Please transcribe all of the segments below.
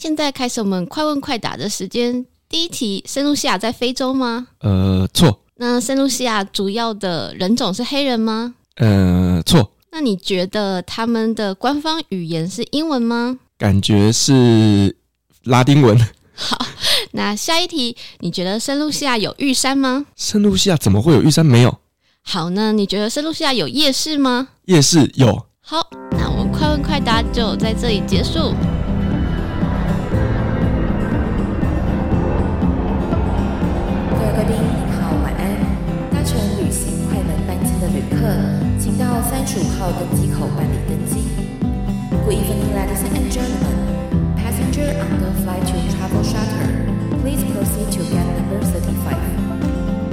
现在开始我们快问快答的时间。第一题：圣露西亚在非洲吗？呃，错。那圣露西亚主要的人种是黑人吗？呃，错。那你觉得他们的官方语言是英文吗？感觉是拉丁文。好，那下一题，你觉得圣露西亚有玉山吗？圣露西亚怎么会有玉山？没有。好，那你觉得圣露西亚有夜市吗？夜市有。好，那我们快问快答就在这里结束。三十五号登机口办理登机。Good evening, ladies and gentlemen. Passenger on the flight to Travel Charter, please proceed to gate number thirty-five.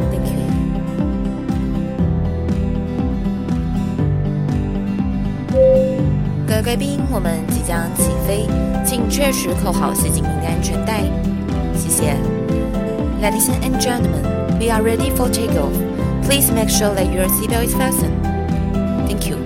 Thank you. 各位贵宾，我们即将起飞，请确实扣好系紧您的安全带。谢谢。Ladies and gentlemen, we are ready for takeoff. Please make sure that your seatbelt is fastened. Thank you.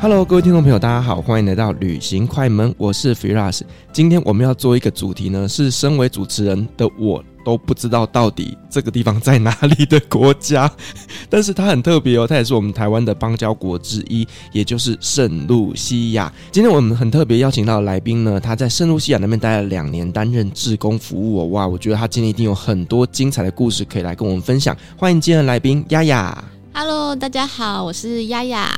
Hello，各位听众朋友，大家好，欢迎来到旅行快门，我是 Firas。今天我们要做一个主题呢，是身为主持人的我都不知道到底这个地方在哪里的国家，但是它很特别哦，它也是我们台湾的邦交国之一，也就是圣露西亚。今天我们很特别邀请到的来宾呢，他在圣露西亚那边待了两年，担任志工服务哦。哇，我觉得他今天一定有很多精彩的故事可以来跟我们分享。欢迎今天的来宾丫丫。Hello，大家好，我是丫丫。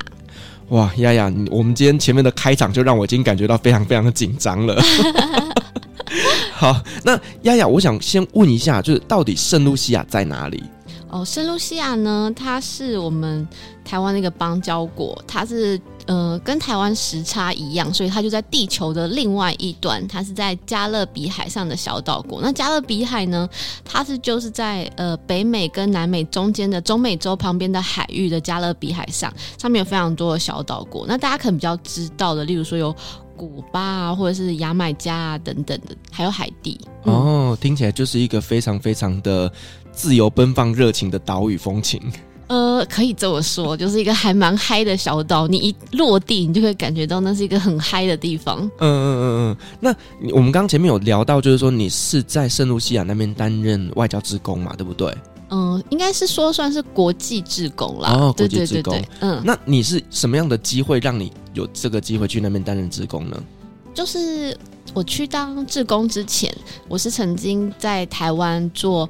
哇，丫丫，我们今天前面的开场就让我已经感觉到非常非常的紧张了。好，那丫丫，我想先问一下，就是到底圣露西亚在哪里？哦，圣露西亚呢，它是我们台湾那个邦交国，它是呃跟台湾时差一样，所以它就在地球的另外一端，它是在加勒比海上的小岛国。那加勒比海呢，它是就是在呃北美跟南美中间的中美洲旁边的海域的加勒比海上，上面有非常多的小岛国。那大家可能比较知道的，例如说有古巴啊，或者是牙买加啊等等的，还有海地。嗯、哦，听起来就是一个非常非常的。自由奔放、热情的岛屿风情，呃，可以这么说，就是一个还蛮嗨的小岛。你一落地，你就会感觉到那是一个很嗨的地方。嗯嗯嗯嗯。那我们刚刚前面有聊到，就是说你是在圣露西亚那边担任外交职工嘛，对不对？嗯，应该是说算是国际志工啦。哦，国际志工。嗯，那你是什么样的机会让你有这个机会去那边担任志工呢？就是我去当志工之前，我是曾经在台湾做。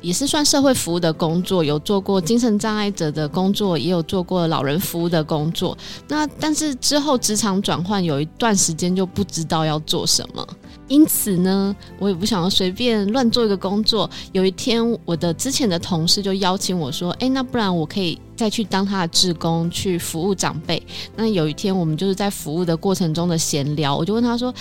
也是算社会服务的工作，有做过精神障碍者的工作，也有做过老人服务的工作。那但是之后职场转换，有一段时间就不知道要做什么，因此呢，我也不想要随便乱做一个工作。有一天，我的之前的同事就邀请我说：“哎，那不然我可以。”再去当他的志工，去服务长辈。那有一天，我们就是在服务的过程中的闲聊，我就问他说：“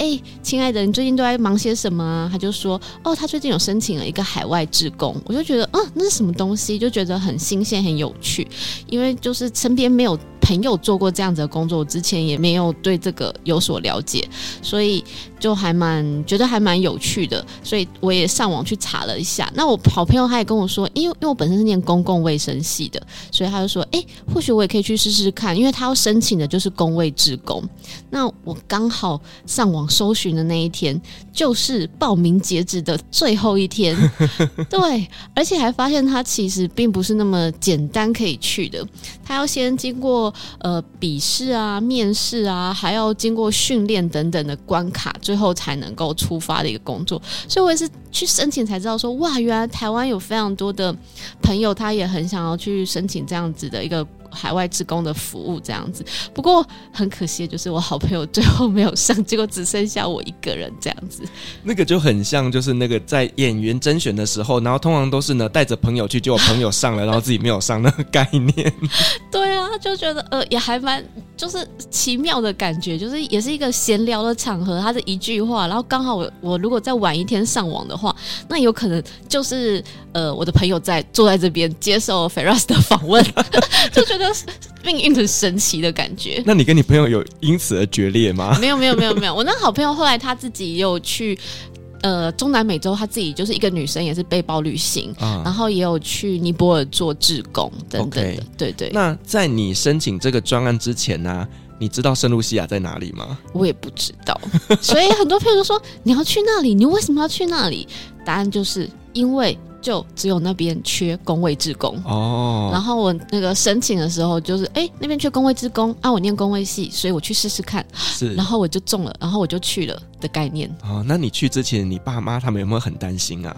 哎、亲爱的，你最近都在忙些什么啊？”他就说：“哦，他最近有申请了一个海外志工。”我就觉得，嗯，那是什么东西？就觉得很新鲜、很有趣，因为就是身边没有朋友做过这样子的工作，我之前也没有对这个有所了解，所以就还蛮觉得还蛮有趣的。所以我也上网去查了一下。那我好朋友他也跟我说，因为因为我本身是念公共卫生系的。所以他就说：“哎、或许我也可以去试试看，因为他要申请的就是公卫志工。那我刚好上网搜寻的那一天，就是报名截止的最后一天。对，而且还发现他其实并不是那么简单可以去的，他要先经过呃笔试啊、面试啊，还要经过训练等等的关卡，最后才能够出发的一个工作。所以我也是去申请才知道说，哇，原来台湾有非常多的朋友，他也很想要去申请。”这样子的一个。海外职工的服务这样子，不过很可惜，就是我好朋友最后没有上，结果只剩下我一个人这样子。那个就很像，就是那个在演员甄选的时候，然后通常都是呢带着朋友去，结果朋友上了，然后自己没有上那个概念。对啊，就觉得呃也还蛮就是奇妙的感觉，就是也是一个闲聊的场合，他的一句话，然后刚好我我如果再晚一天上网的话，那有可能就是呃我的朋友在坐在这边接受 Firas 的访问，就觉得。命运很神奇的感觉。那你跟你朋友有因此而决裂吗？没有，没有，没有，没有。我那好朋友后来他自己也有去呃中南美洲，她自己就是一个女生，也是背包旅行，啊然后也有去尼泊尔做志工等等的对对，那在你申请这个专案之前呢、你知道圣露西亚在哪里吗？我也不知道，所以很多朋友就说你要去那里，你为什么要去那里？答案就是因为就只有那边缺工位职工。哦，然后我那个申请的时候，就是哎那边缺工位职工啊，我念工位系，所以我去试试看，是，然后我就中了，然后我就去了的概念。哦，那你去之前，你爸妈他们有没有很担心啊？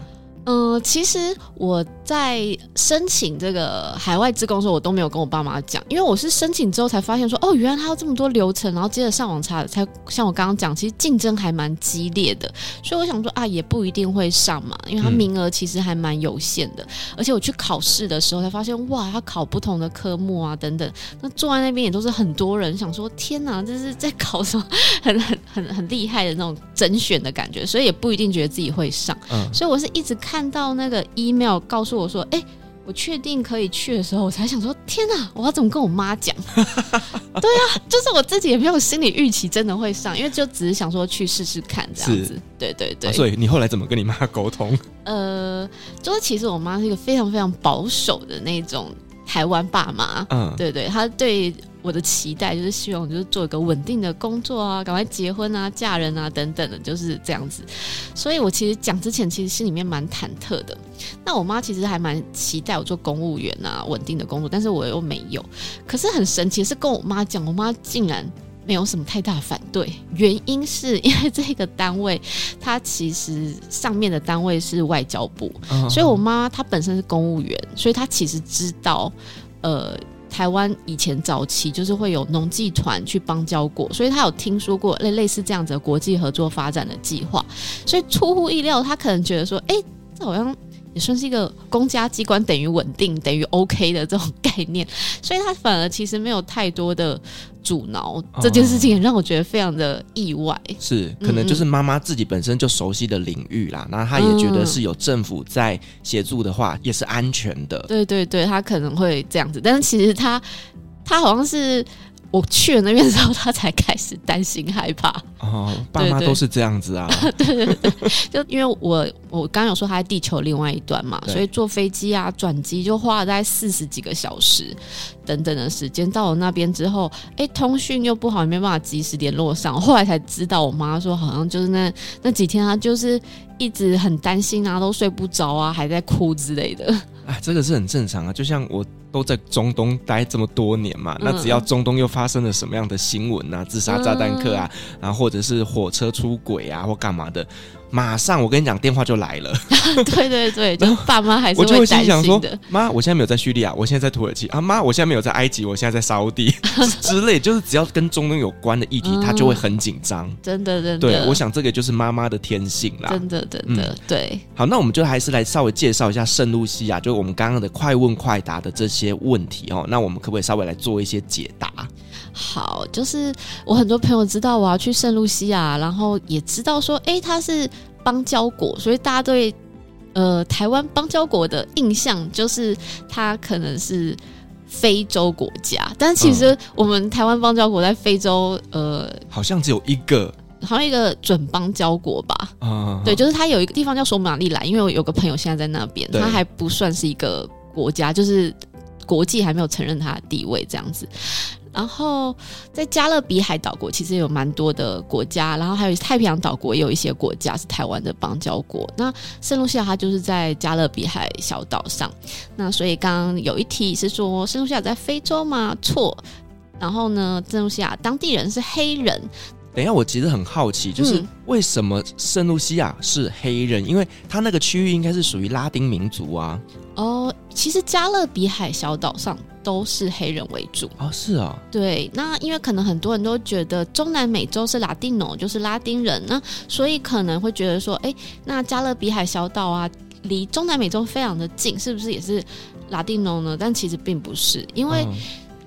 嗯、呃，其实我在申请这个海外职工的时候，我都没有跟我爸妈讲，因为我是申请之后才发现说，哦，原来他有这么多流程，然后接着上网查，才像我刚刚讲，其实竞争还蛮激烈的，所以我想说啊，也不一定会上嘛，因为他名额其实还蛮有限的，嗯、而且我去考试的时候才发现，哇，他考不同的科目啊等等，那坐在那边也都是很多人，想说天哪，这是在考什么很很很很厉害的那种甄选的感觉，所以也不一定觉得自己会上，嗯，所以我是一直看。看到那个 email 告诉我说：“哎、欸，我确定可以去的时候，我才想说，天哪，我要怎么跟我妈讲？对啊，就是我自己也没有心理预期真的会上，因为就只是想说去试试看这样子。对对对、啊。所以你后来怎么跟你妈沟通？呃，就是其实我妈是一个非常非常保守的那种台湾爸妈。嗯，对对，她对。”我的期待就是希望，就是做一个稳定的工作啊，赶快结婚啊，嫁人啊，等等的，就是这样子。所以我其实讲之前，其实心里面蛮忐忑的。那我妈其实还蛮期待我做公务员啊，稳定的工作，但是我又没有。可是很神奇的是，跟我妈讲，我妈竟然没有什么太大反对。原因是因为这个单位，它其实上面的单位是外交部，所以我妈她本身是公务员，所以她其实知道，呃。台湾以前早期就是会有农技团去帮交过，所以他有听说过类类似这样子的国际合作发展的计划，所以出乎意料，他可能觉得说，哎、这好像。也算是一个公家机关等于稳定等于 OK 的这种概念，所以他反而其实没有太多的阻挠这件事情，也让我觉得非常的意外。哦、是，可能就是妈妈自己本身就熟悉的领域啦，那他也觉得是有政府在协助的话，也是安全的。对对对，他可能会这样子，但是其实他他好像是。我去了那边之后，他才开始担心害怕。哦，爸妈都是这样子啊。对 对对，就因为我我刚刚有说他在地球另外一端嘛，所以坐飞机啊转机就花了大概四十几个小时等等的时间。到了那边之后，哎，通讯又不好，也没办法及时联络上。后来才知道，我妈说好像就是那那几天，她就是一直很担心啊，都睡不着啊，还在哭之类的。哎，这个是很正常啊，就像我。都在中东待这么多年嘛，那只要中东又发生了什么样的新闻啊，自杀炸弹客啊，然后或者是火车出轨啊，或干嘛的。马上，我跟你讲，电话就来了。对 对对，就爸妈还是会担心的。我就会心想说：“妈，我现在没有在叙利亚，我现在在土耳其啊。妈，我现在没有在埃及，我现在在沙乌地 之类。就是只要跟中东有关的议题，他、嗯、就会很紧张。真的，真的。对，我想这个就是妈妈的天性啦。真的，真的，对。好，那我们就还是来稍微介绍一下圣露西亚，就是我们刚刚的快问快答的这些问题哦。那我们可不可以稍微来做一些解答？好，就是我很多朋友知道我要去圣露西亚，然后也知道说，哎，他是。邦交国，所以大家对呃台湾邦交国的印象就是它可能是非洲国家，但其实我们台湾邦交国在非洲呃好像只有一个，好像一个准邦交国吧？嗯，对，就是它有一个地方叫索马利兰，因为我有个朋友现在在那边，它还不算是一个国家，就是国际还没有承认它的地位这样子。然后在加勒比海岛国其实有蛮多的国家，然后还有太平洋岛国也有一些国家是台湾的邦交国。那圣露西亚它就是在加勒比海小岛上，那所以刚刚有一题是说圣露西亚在非洲吗？错。然后呢，圣露西亚当地人是黑人。等一下，我其实很好奇，就是为什么圣露西亚是黑人？嗯、因为它那个区域应该是属于拉丁民族啊。哦，其实加勒比海小岛上都是黑人为主哦，是啊，对。那因为可能很多人都觉得中南美洲是拉丁诺，就是拉丁人，那所以可能会觉得说，哎，那加勒比海小岛啊，离中南美洲非常的近，是不是也是拉丁诺呢？但其实并不是，因为。嗯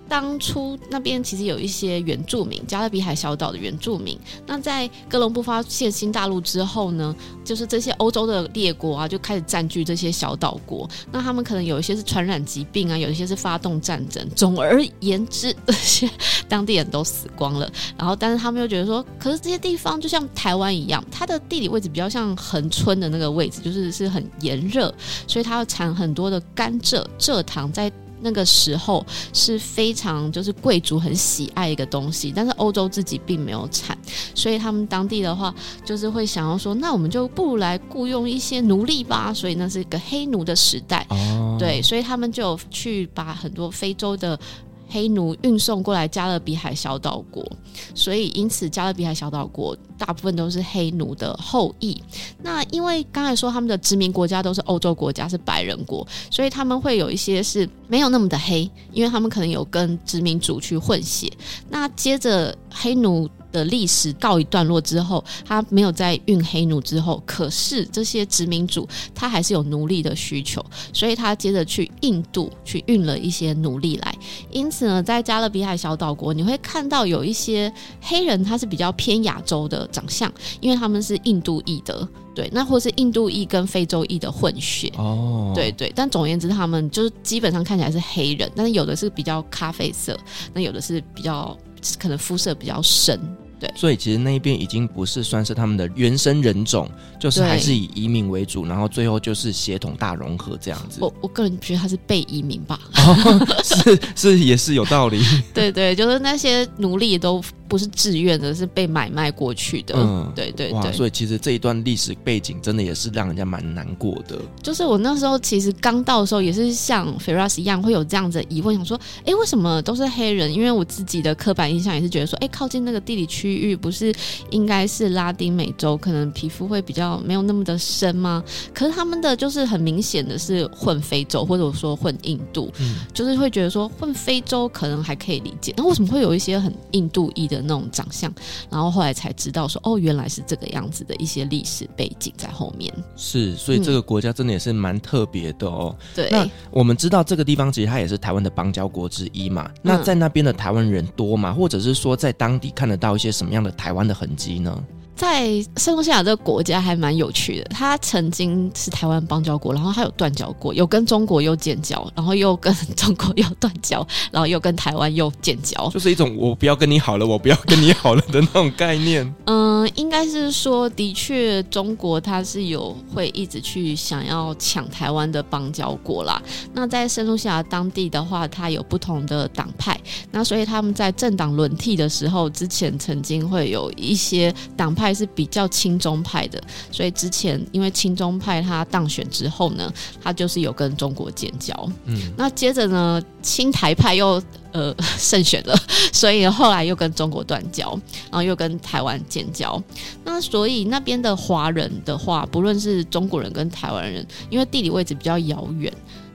当初那边其实有一些原住民，加勒比海小岛的原住民。那在哥伦布发现新大陆之后呢，就是这些欧洲的列国啊，就开始占据这些小岛国。那他们可能有一些是传染疾病啊，有一些是发动战争。总而言之，这些当地人都死光了。然后，但是他们又觉得说，可是这些地方就像台湾一样，它的地理位置比较像恒春的那个位置，就是是很炎热，所以它要产很多的甘蔗、蔗糖在。那个时候是非常就是贵族很喜爱一个东西，但是欧洲自己并没有产，所以他们当地的话就是会想要说，那我们就不如来雇佣一些奴隶吧。所以那是一个黑奴的时代，哦、对，所以他们就去把很多非洲的。黑奴运送过来加勒比海小岛国，所以因此加勒比海小岛国大部分都是黑奴的后裔。那因为刚才说他们的殖民国家都是欧洲国家，是白人国，所以他们会有一些是没有那么的黑，因为他们可能有跟殖民主去混血。那接着黑奴。的历史告一段落之后，他没有再运黑奴之后，可是这些殖民主他还是有奴隶的需求，所以他接着去印度去运了一些奴隶来。因此呢，在加勒比海小岛国，你会看到有一些黑人，他是比较偏亚洲的长相，因为他们是印度裔的，对，那或是印度裔跟非洲裔的混血，哦，对对。但总而言之，他们就是基本上看起来是黑人，但是有的是比较咖啡色，那有的是比较可能肤色比较深。对，所以其实那一边已经不是算是他们的原生人种，就是还是以移民为主，然后最后就是血统大融合这样子。我我个人觉得他是被移民吧，哦、是是也是有道理。对对，就是那些奴隶都。不是自愿的，是被买卖过去的。嗯，对对对。所以其实这一段历史背景真的也是让人家蛮难过的。就是我那时候其实刚到的时候，也是像 Firas 一样会有这样子的疑问，想说，哎，为什么都是黑人？因为我自己的刻板印象也是觉得说，哎，靠近那个地理区域，不是应该是拉丁美洲，可能皮肤会比较没有那么的深吗？可是他们的就是很明显的是混非洲，或者说混印度，嗯，就是会觉得说混非洲可能还可以理解，那为什么会有一些很印度裔的？的那种长相，然后后来才知道说，哦，原来是这个样子的一些历史背景在后面。是，所以这个国家真的也是蛮特别的哦。嗯、对，那我们知道这个地方其实它也是台湾的邦交国之一嘛。那在那边的台湾人多吗？或者是说在当地看得到一些什么样的台湾的痕迹呢？在圣路西亚这个国家还蛮有趣的，它曾经是台湾邦交国，然后它有断交过，有跟中国又建交，然后又跟中国又断交，然后又跟台湾又建交，就是一种我不要跟你好了，我不要跟你好了的那种概念。嗯，应该是说，的确，中国它是有会一直去想要抢台湾的邦交国啦。那在圣露西亚当地的话，它有不同的党派，那所以他们在政党轮替的时候，之前曾经会有一些党派。是比较亲中派的，所以之前因为亲中派他当选之后呢，他就是有跟中国建交。嗯，那接着呢，亲台派又呃 胜选了，所以后来又跟中国断交，然后又跟台湾建交。那所以那边的华人的话，不论是中国人跟台湾人，因为地理位置比较遥远。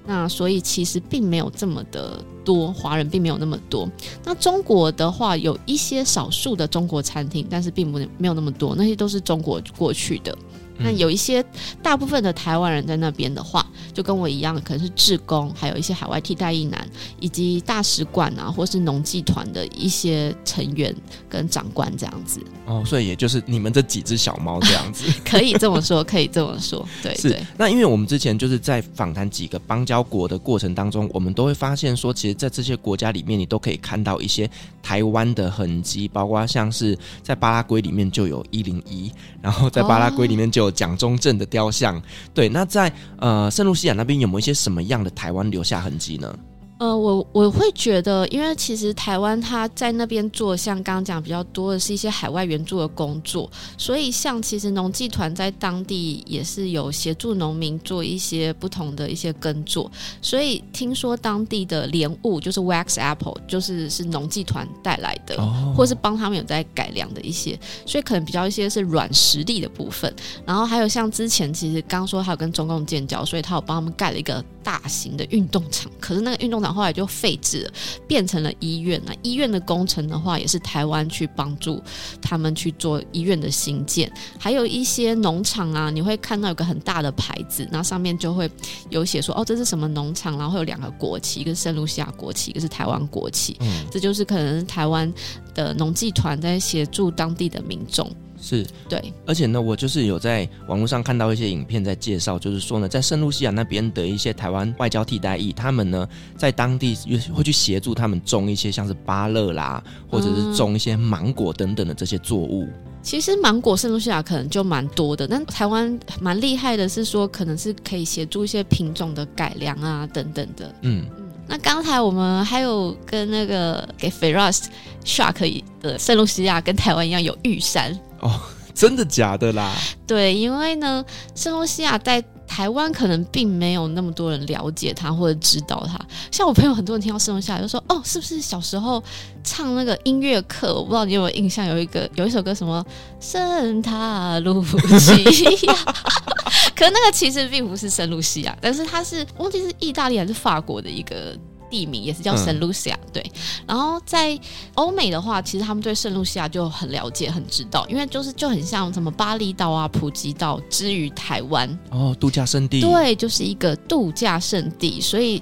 那所以其实并没有这么的多华人，并没有那么多。那中国的话，有一些少数的中国餐厅，但是并不没有那么多，那些都是中国过去的。那有一些大部分的台湾人在那边的话，就跟我一样，可能是志工，还有一些海外替代役男，以及大使馆啊，或是农技团的一些成员跟长官这样子。哦，所以也就是你们这几只小猫这样子，可以这么说，可以这么说。对，是对。那因为我们之前就是在访谈几个邦交国的过程当中，我们都会发现说，其实，在这些国家里面，你都可以看到一些台湾的痕迹，包括像是在巴拉圭里面就有一零一，然后在巴拉圭里面就有。蒋中正的雕像，对，那在呃圣露西亚那边有没有一些什么样的台湾留下痕迹呢？呃，我我会觉得，因为其实台湾他在那边做，像刚刚讲比较多的是一些海外援助的工作，所以像其实农技团在当地也是有协助农民做一些不同的一些耕作，所以听说当地的莲雾就是 wax apple，就是是农技团带来的，哦、或是帮他们有在改良的一些，所以可能比较一些是软实力的部分，然后还有像之前其实刚说还有跟中共建交，所以他有帮他们盖了一个大型的运动场，可是那个运动场。团后来就废置了，变成了医院。那医院的工程的话，也是台湾去帮助他们去做医院的兴建。还有一些农场啊，你会看到有个很大的牌子，那上面就会有写说，哦，这是什么农场，然后会有两个国旗，一个是圣露西亚国旗，一个是台湾国旗。嗯，这就是可能台湾的农技团在协助当地的民众。是对，而且呢，我就是有在网络上看到一些影片在介绍，就是说呢，在圣露西亚那边的一些台湾外交替代役，他们呢在当地会去协助他们种一些像是芭乐啦，或者是种一些芒果等等的这些作物。嗯、其实芒果圣露西亚可能就蛮多的，但台湾蛮厉害的是说，可能是可以协助一些品种的改良啊等等的。嗯嗯，那刚才我们还有跟那个给 Firas Shark 的圣露西亚跟台湾一样有玉山。哦，真的假的啦？对，因为呢，圣露西亚在台湾可能并没有那么多人了解他或者知道他。像我朋友很多人听到圣露西亚就说：“哦，是不是小时候唱那个音乐课？”我不知道你有没有印象，有一个有一首歌什么“圣塔露西亚”，可那个其实并不是圣露西亚，但是它是忘记是意大利还是法国的一个。地名也是叫圣露西亚，对。然后在欧美的话，其实他们对圣露西亚就很了解、很知道，因为就是就很像什么巴厘岛啊、普吉岛之于台湾哦，度假胜地。对，就是一个度假胜地。所以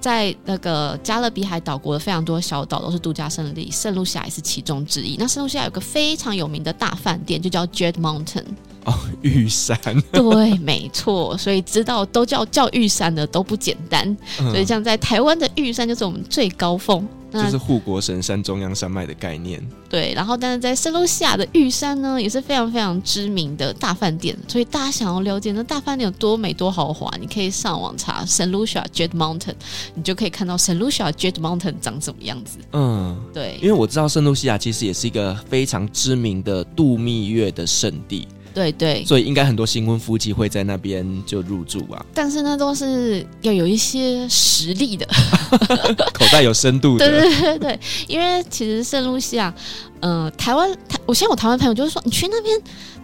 在那个加勒比海岛国的非常多小岛都是度假胜地，圣露西亚也是其中之一。那圣露西亚有个非常有名的大饭店，就叫 Jade Mountain。哦，玉山。对，没错，所以知道都叫叫玉山的都不简单。嗯、所以像在台湾的玉山就是我们最高峰，就是护国神山中央山脉的概念。对，然后但是在圣露西亚的玉山呢，也是非常非常知名的大饭店。所以大家想要了解那大饭店有多美多豪华，你可以上网查圣露西亚 Jade Mountain，你就可以看到圣露西亚 Jade Mountain 长什么样子。嗯，对，因为我知道圣露西亚其实也是一个非常知名的度蜜月的圣地。对对，所以应该很多新婚夫妻会在那边就入住吧。但是那，都是要有一些实力的，口袋有深度的。对对对对，因为其实圣露西亚，呃，台湾台，我现在我台湾朋友就是说，你去那边。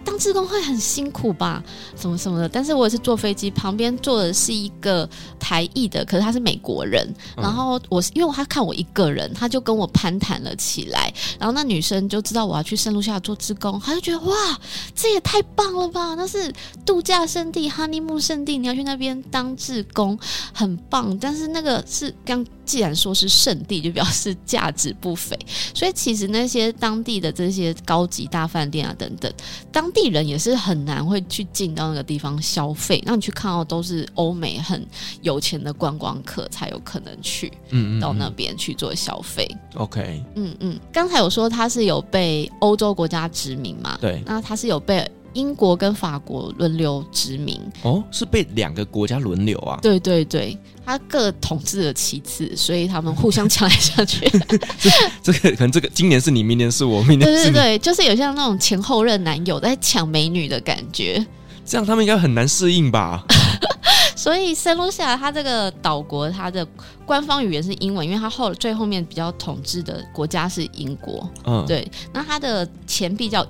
当志工会很辛苦吧，什么什么的。但是我也是坐飞机，旁边坐的是一个台裔的，可是他是美国人。嗯、然后我因为他看我一个人，他就跟我攀谈了起来。然后那女生就知道我要去圣路西亚做志工，他就觉得哇，这也太棒了吧！那是度假胜地、哈尼木圣地，你要去那边当志工，很棒。但是那个是刚既然说是圣地，就表示价值不菲。所以其实那些当地的这些高级大饭店啊等等，当地人也是很难会去进到那个地方消费，那你去看到都是欧美很有钱的观光客才有可能去，嗯，到那边去做消费。OK，嗯嗯，刚才有说他是有被欧洲国家殖民嘛？对，那他是有被英国跟法国轮流殖民。哦，是被两个国家轮流啊？对对对，他各统治了七次，所以他们互相抢来抢去。这这个可能这个今年是你，明年是我，明年是你。对对对，就是有像那种前后任男友在抢美女的感觉。这样他们应该很难适应吧？所以圣露西亚它这个岛国，它的官方语言是英文，因为它后最后面比较统治的国家是英国。嗯，对。那它的钱币叫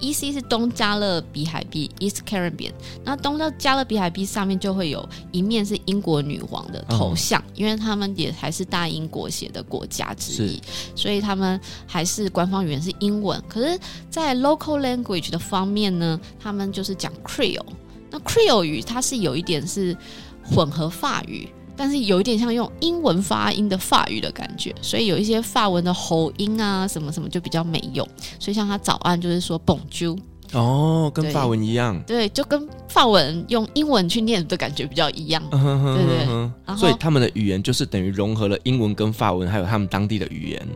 EC，EC 是东加勒比海币 （East Caribbean）。那东到加勒比海币上面就会有一面是英国女王的头像，嗯、因为他们也还是大英国协的国家之一，所以他们还是官方语言是英文。可是，在 local language 的方面呢，他们就是讲 Creole。那 Creole 语它是有一点是混合法语，但是有一点像用英文发音的法语的感觉，所以有一些法文的喉音啊什么什么就比较没用。所以像他早安就是说 Bonjour 哦，跟法文一样，对，就跟法文用英文去念的感觉比较一样，嗯、哼哼哼对对对。所以他们的语言就是等于融合了英文跟法文，还有他们当地的语言。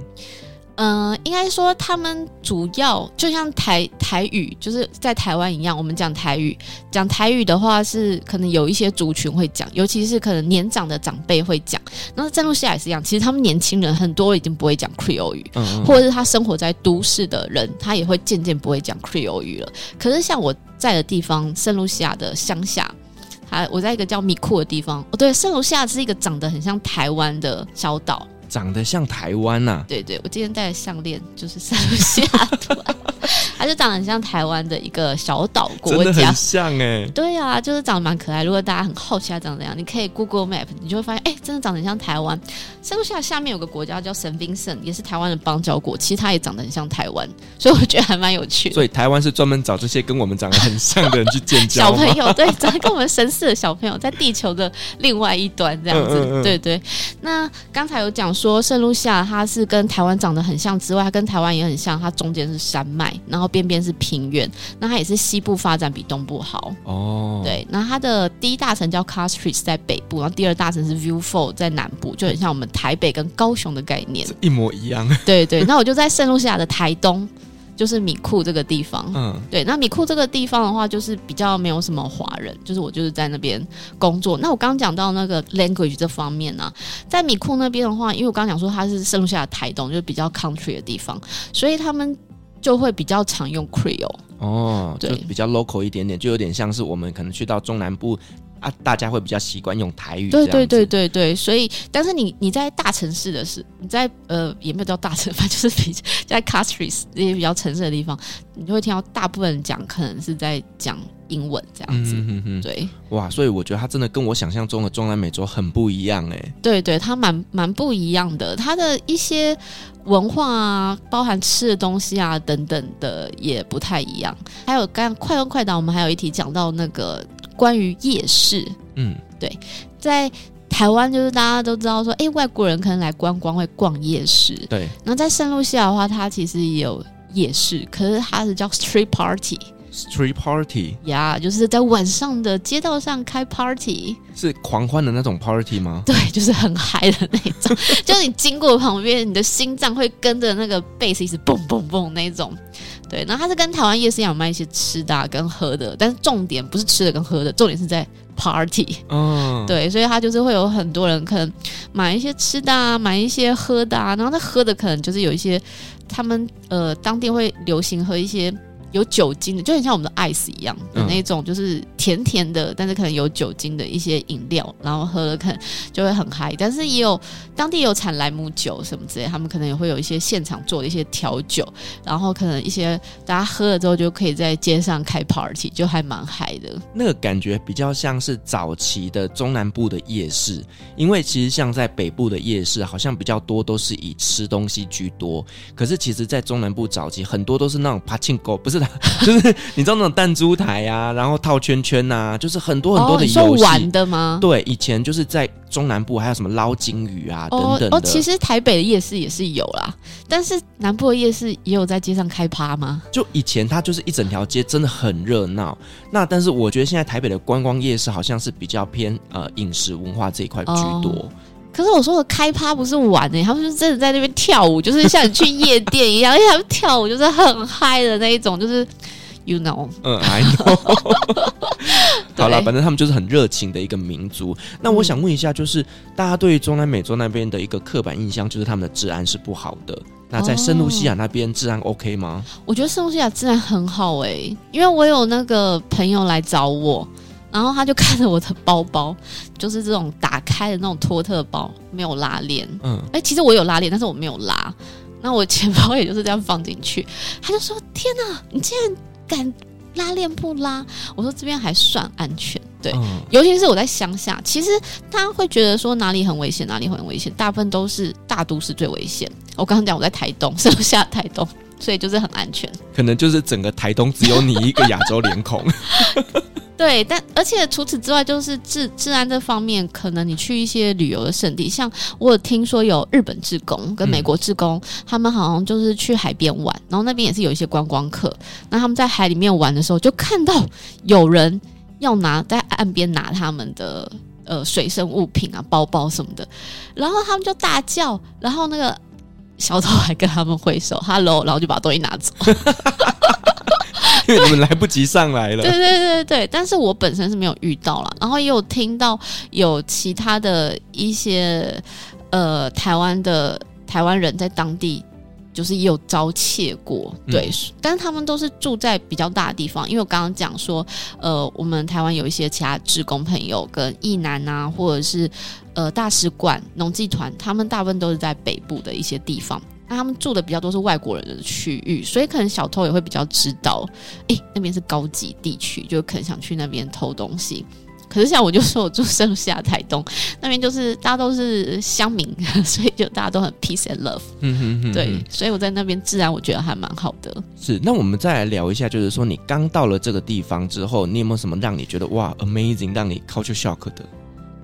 嗯、呃，应该说他们主要就像台台语，就是在台湾一样，我们讲台语，讲台语的话是可能有一些族群会讲，尤其是可能年长的长辈会讲。那圣露西亚也是一样，其实他们年轻人很多已经不会讲 Creole 语，嗯嗯或者是他生活在都市的人，他也会渐渐不会讲 Creole 语了。可是像我在的地方，圣露西亚的乡下，还我在一个叫米库的地方，哦，对，圣露西亚是一个长得很像台湾的小岛。长得像台湾呐、啊，对对，我今天戴的项链就是上下，它它就长得很像台湾的一个小岛国家，真的很像哎、欸。对啊，就是长得蛮可爱。如果大家很好奇它长怎样，你可以 Google Map，你就会发现，哎，真的长得很像台湾。圣露西亚下面有个国家叫神兵圣，也是台湾的邦交国，其实它也长得很像台湾，所以我觉得还蛮有趣的。所以台湾是专门找这些跟我们长得很像的人去建交。小朋友对，长得跟我们神似的小朋友，在地球的另外一端这样子。嗯嗯嗯对对。那刚才有讲说圣露西亚它是跟台湾长得很像之外，它跟台湾也很像，它中间是山脉，然后边边是平原。那它也是西部发展比东部好哦。对，那它的第一大城叫 Castries 在北部，然后第二大城是 Fort 在南部，就很像我们台北跟高雄的概念，一模一样。对对。那我就在圣露西亚的台东。就是米库这个地方，嗯，对，那米库这个地方的话，就是比较没有什么华人，就是我就是在那边工作。那我刚刚讲到那个 language 这方面呢、啊，在米库那边的话，因为我刚刚讲说它是圣露西亚的台东，就是比较 country 的地方，所以他们就会比较常用 Creole 哦，对，比较 local 一点点，就有点像是我们可能去到中南部。啊，大家会比较习惯用台语。对对对对对，所以，但是你你在大城市的是，你在呃也没有叫大城，反正就是比在 Castries 这些比较城市的地方，你就会听到大部分人讲，可能是在讲英文这样子。嗯对，哇，所以我觉得它真的跟我想象中的中南美洲很不一样哎。对对，它蛮蛮不一样的，它的一些文化啊，包含吃的东西啊等等的也不太一样。还有刚刚快问快答，我们还有一题讲到那个。关于夜市，嗯，对，在台湾就是大家都知道说，哎，外国人可能来观光会逛夜市，对。然后在圣路西亚的话，它其实也有夜市，可是它是叫 street party，street party，呀，yeah, 就是在晚上的街道上开 party，是狂欢的那种 party 吗？对，就是很嗨的那种，就是你经过旁边，你的心脏会跟着那个 bass 一直蹦蹦蹦那种。对，然后它是跟台湾夜市一样卖一些吃的、啊、跟喝的，但是重点不是吃的跟喝的，重点是在 party。嗯，对，所以它就是会有很多人可能买一些吃的啊，买一些喝的啊，然后他喝的可能就是有一些他们呃当地会流行喝一些。有酒精的，就很像我们的 ice 一样的那种，就是甜甜的，但是可能有酒精的一些饮料，然后喝了可能就会很嗨。但是也有当地有产莱姆酒什么之类，他们可能也会有一些现场做的一些调酒，然后可能一些大家喝了之后就可以在街上开 party，就还蛮嗨的。那个感觉比较像是早期的中南部的夜市，因为其实像在北部的夜市，好像比较多都是以吃东西居多。可是其实，在中南部早期，很多都是那种柏青哥，不是的。就是你知道那种弹珠台、啊，然后套圈圈呐、啊，就是很多很多的游戏、哦、玩的吗？对，以前就是在中南部还有什么捞金鱼啊、哦、等等的。哦，其实台北的夜市也是有啦，但是南部的夜市也有在街上开趴吗？就以前它就是一整条街真的很热闹。那但是我觉得现在台北的观光夜市好像是比较偏呃饮食文化这一块居多。哦可是我说的开趴不是玩诶、欸，他们是真的在那边跳舞，就是像你去夜店一样，因为他们跳舞就是很嗨的那一种，就是 you know，嗯，I know。好了，反正他们就是很热情的一个民族。那我想问一下，就是、嗯、大家对于中南美洲那边的一个刻板印象，就是他们的治安是不好的。那在圣露西亚那边治安 OK 吗？我觉得圣露西亚治安很好诶、欸，因为我有那个朋友来找我。然后他就看着我的包包，就是这种打开的那种托特包，没有拉链。嗯，哎，其实我有拉链，但是我没有拉。那我钱包也就是这样放进去。他就说：“天哪，你竟然敢拉链不拉？”我说：“这边还算安全。”对，嗯、尤其是我在乡下，其实大家会觉得说哪里很危险，哪里很危险，大部分都是大都市最危险。我刚刚讲我在台东，圣露西亚台东，所以就是很安全。可能就是整个台东只有你一个亚洲脸孔。对，但而且除此之外，就是治治安这方面，可能你去一些旅游的圣地，像我有听说有日本志工跟美国志工，嗯、他们好像就是去海边玩，然后那边也是有一些观光客，那他们在海里面玩的时候，就看到有人要拿在岸边拿他们的呃随身物品啊，包包什么的，然后他们就大叫，然后那个小偷还跟他们挥手，hello，然后就把东西拿走。因为你们来不及上来了。对对对对对，但是我本身是没有遇到啦，然后也有听到有其他的一些呃台湾的台湾人在当地就是也有遭窃过，对，嗯、但是他们都是住在比较大的地方，因为我刚刚讲说，呃，我们台湾有一些其他职工朋友跟义男啊，或者是呃大使馆、农技团，他们大部分都是在北部的一些地方。那他们住的比较多是外国人的区域，所以可能小偷也会比较知道，诶，那边是高级地区，就可能想去那边偷东西。可是像我就说我住圣路西亚台东那边，就是大家都是乡民，所以就大家都很 peace and love。嗯哼哼，对，所以我在那边自然我觉得还蛮好的。是，那我们再来聊一下，就是说你刚到了这个地方之后，你有没有什么让你觉得哇 amazing，让你 culture shock 的？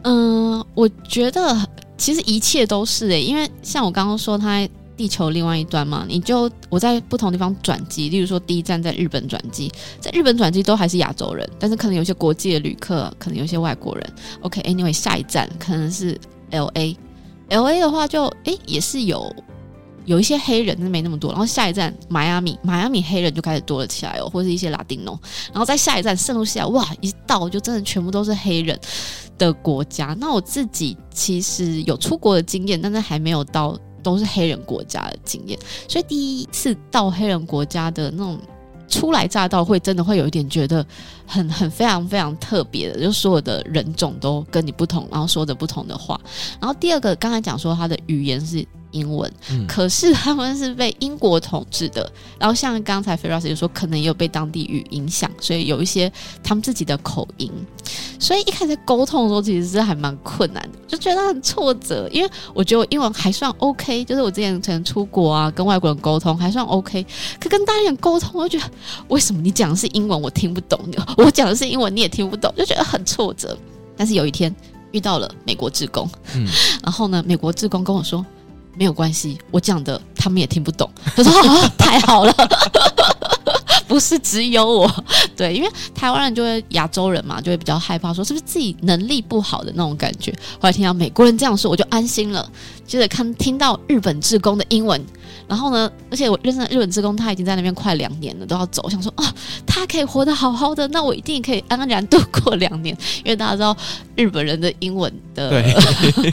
嗯，我觉得其实一切都是诶、因为像我刚刚说它。地球另外一端嘛，你就我在不同地方转机，例如说第一站在日本转机，在日本转机都还是亚洲人，但是可能有些国际的旅客，可能有些外国人。OK，Anyway，、下一站可能是 LA，LA 的话就诶也是有有一些黑人，但没那么多。然后下一站迈阿密，迈阿密黑人就开始多了起来哦，或是一些拉丁农。然后在下一站圣路西亚，哇，一到就真的全部都是黑人的国家。那我自己其实有出国的经验，但是还没有到。都是黑人国家的经验，所以第一次到黑人国家的那种初来乍到，会真的会有一点觉得很 很非常非常特别的，就所有的人种都跟你不同，然后说着不同的话。然后第二个，刚才讲说他的语言是。英文，嗯、可是他们是被英国统治的。然后像刚才菲拉斯也说，可能也有被当地语影响，所以有一些他们自己的口音。所以一开始沟通的时候，其实是还蛮困难的，就觉得很挫折。因为我觉得我英文还算 OK，就是我之前曾出国啊，跟外国人沟通还算 OK。可跟当地人沟通，我就觉得为什么你讲的是英文，我听不懂；我讲的是英文，你也听不懂，就觉得很挫折。但是有一天遇到了美国志工，嗯、然后呢，美国志工跟我说。没有关系，我讲的他们也听不懂。他说：“哦，太好了，不是只有我。”对，因为台湾人就会亚洲人嘛，就会比较害怕，说是不是自己能力不好的那种感觉。后来听到美国人这样说，我就安心了。接着看听到日本志工的英文。然后呢，而且我认识的日本志工，他已经在那边快两年了，都要走。我想说啊，他可以活得好好的，那我一定可以安然度过两年。因为大家知道日本人的英文的对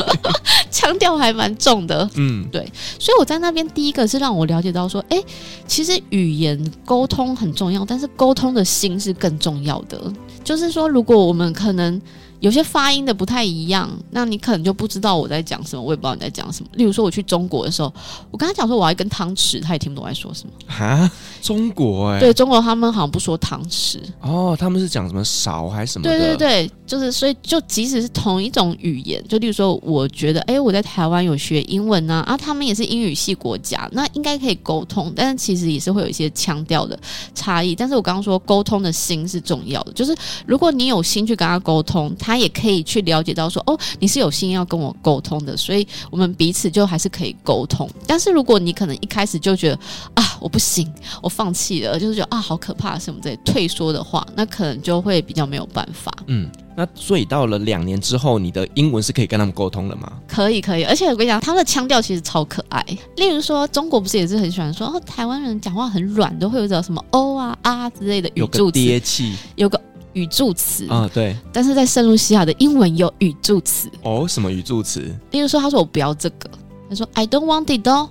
腔调还蛮重的，嗯，对。所以我在那边第一个是让我了解到说，哎，其实语言沟通很很重要，但是沟通的心是更重要的。就是说，如果我们可能。有些发音的不太一样，那你可能就不知道我在讲什么，我也不知道你在讲什么。例如说，我去中国的时候，我跟他讲说我要一根汤匙，他也听不懂我在说什么。哈，中国哎、欸，对，中国他们好像不说汤匙哦，他们是讲什么勺还是什么？对对对，就是所以就即使是同一种语言，就例如说，我觉得哎、欸，我在台湾有学英文呢、啊，啊，他们也是英语系国家，那应该可以沟通，但是其实也是会有一些腔调的差异。但是我刚刚说沟通的心是重要的，就是如果你有心去跟他沟通。他也可以去了解到说，哦，你是有心要跟我沟通的，所以我们彼此就还是可以沟通。但是如果你可能一开始就觉得啊，我不行，我放弃了，就是觉得啊，好可怕什么之类退缩的话，那可能就会比较没有办法。嗯，那所以到了两年之后，你的英文是可以跟他们沟通的吗？可以，可以。而且我跟你讲，他们的腔调其实超可爱。例如说，中国不是也是很喜欢说，哦，台湾人讲话很软，都会有种什么哦啊啊之类的语助词，有个气，有个。语助词啊，对，但是在圣路西亚的英文有语助词哦，什么语助词？例如说，他说我不要这个，他说 I don't want it 哦，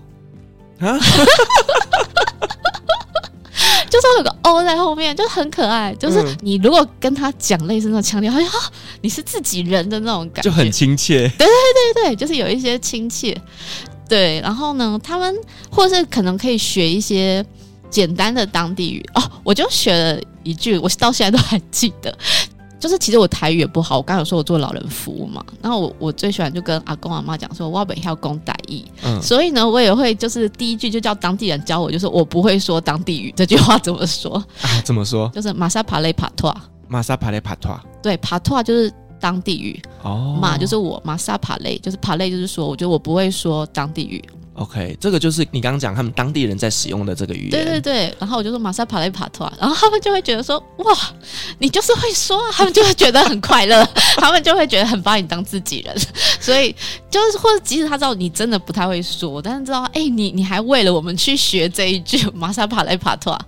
啊，就是有个 O 在后面，就很可爱。就是你如果跟他讲类似那种腔调，好像你是自己人的那种感觉，就很亲切。对对对对，就是有一些亲切。对，然后呢，他们或是可能可以学一些。简单的当地语哦，我就学了一句，我到现在都还记得。就是其实我台语也不好，我刚刚有说我做老人服务嘛，然后我我最喜欢就跟阿公阿妈讲说，我本要公台语，嗯，所以呢，我也会就是第一句就叫当地人教我，就是我不会说当地语这句话怎么说啊？怎么说？就是马萨帕雷帕托，马萨帕雷帕托，对，帕托就是当地语哦，马就是我，马萨帕雷就是帕雷就是说，我觉得我不会说当地语。OK，这个就是你刚刚讲他们当地人在使用的这个语言。对对对，然后我就说马萨帕雷帕托，然后他们就会觉得说哇，你就是会说，他们就会觉得很快乐，他们就会觉得很把你当自己人，所以就是或者即使他知道你真的不太会说，但是知道哎，你你还为了我们去学这一句马萨帕雷帕托。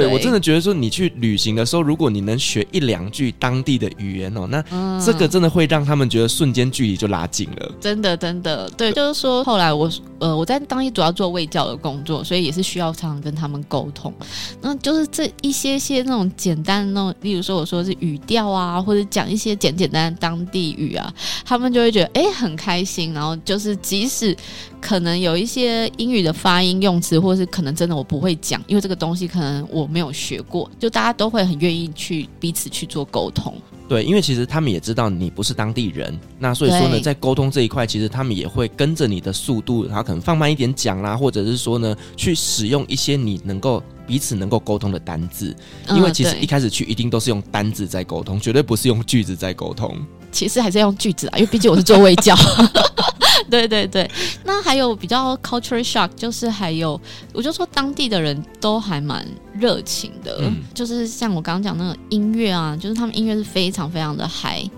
对，我真的觉得说，你去旅行的时候，如果你能学一两句当地的语言哦，那这个真的会让他们觉得瞬间距离就拉近了。真的，真的，对，就是说，后来我呃，我在当地主要做卫教的工作，所以也是需要常常跟他们沟通。那就是这一些些那种简单的那种，例如说我说是语调啊，或者讲一些简简单的当地语啊，他们就会觉得哎很开心，然后就是即使。可能有一些英语的发音用词，或是可能真的我不会讲，因为这个东西可能我没有学过，就大家都会很愿意去彼此去做沟通。对，因为其实他们也知道你不是当地人，那所以说呢，在沟通这一块，其实他们也会跟着你的速度，然后可能放慢一点讲啦，或者是说呢，去使用一些你能够彼此能够沟通的单字。因为其实一开始去一定都是用单字在沟通，绝对不是用句子在沟通。其实还是要用句子啊，因为毕竟我是做卫教。对对对，那还有比较 culture shock，就是还有，我就说当地的人都还蛮热情的，嗯、就是像我刚刚讲那个音乐啊，就是他们音乐是非常非常的嗨。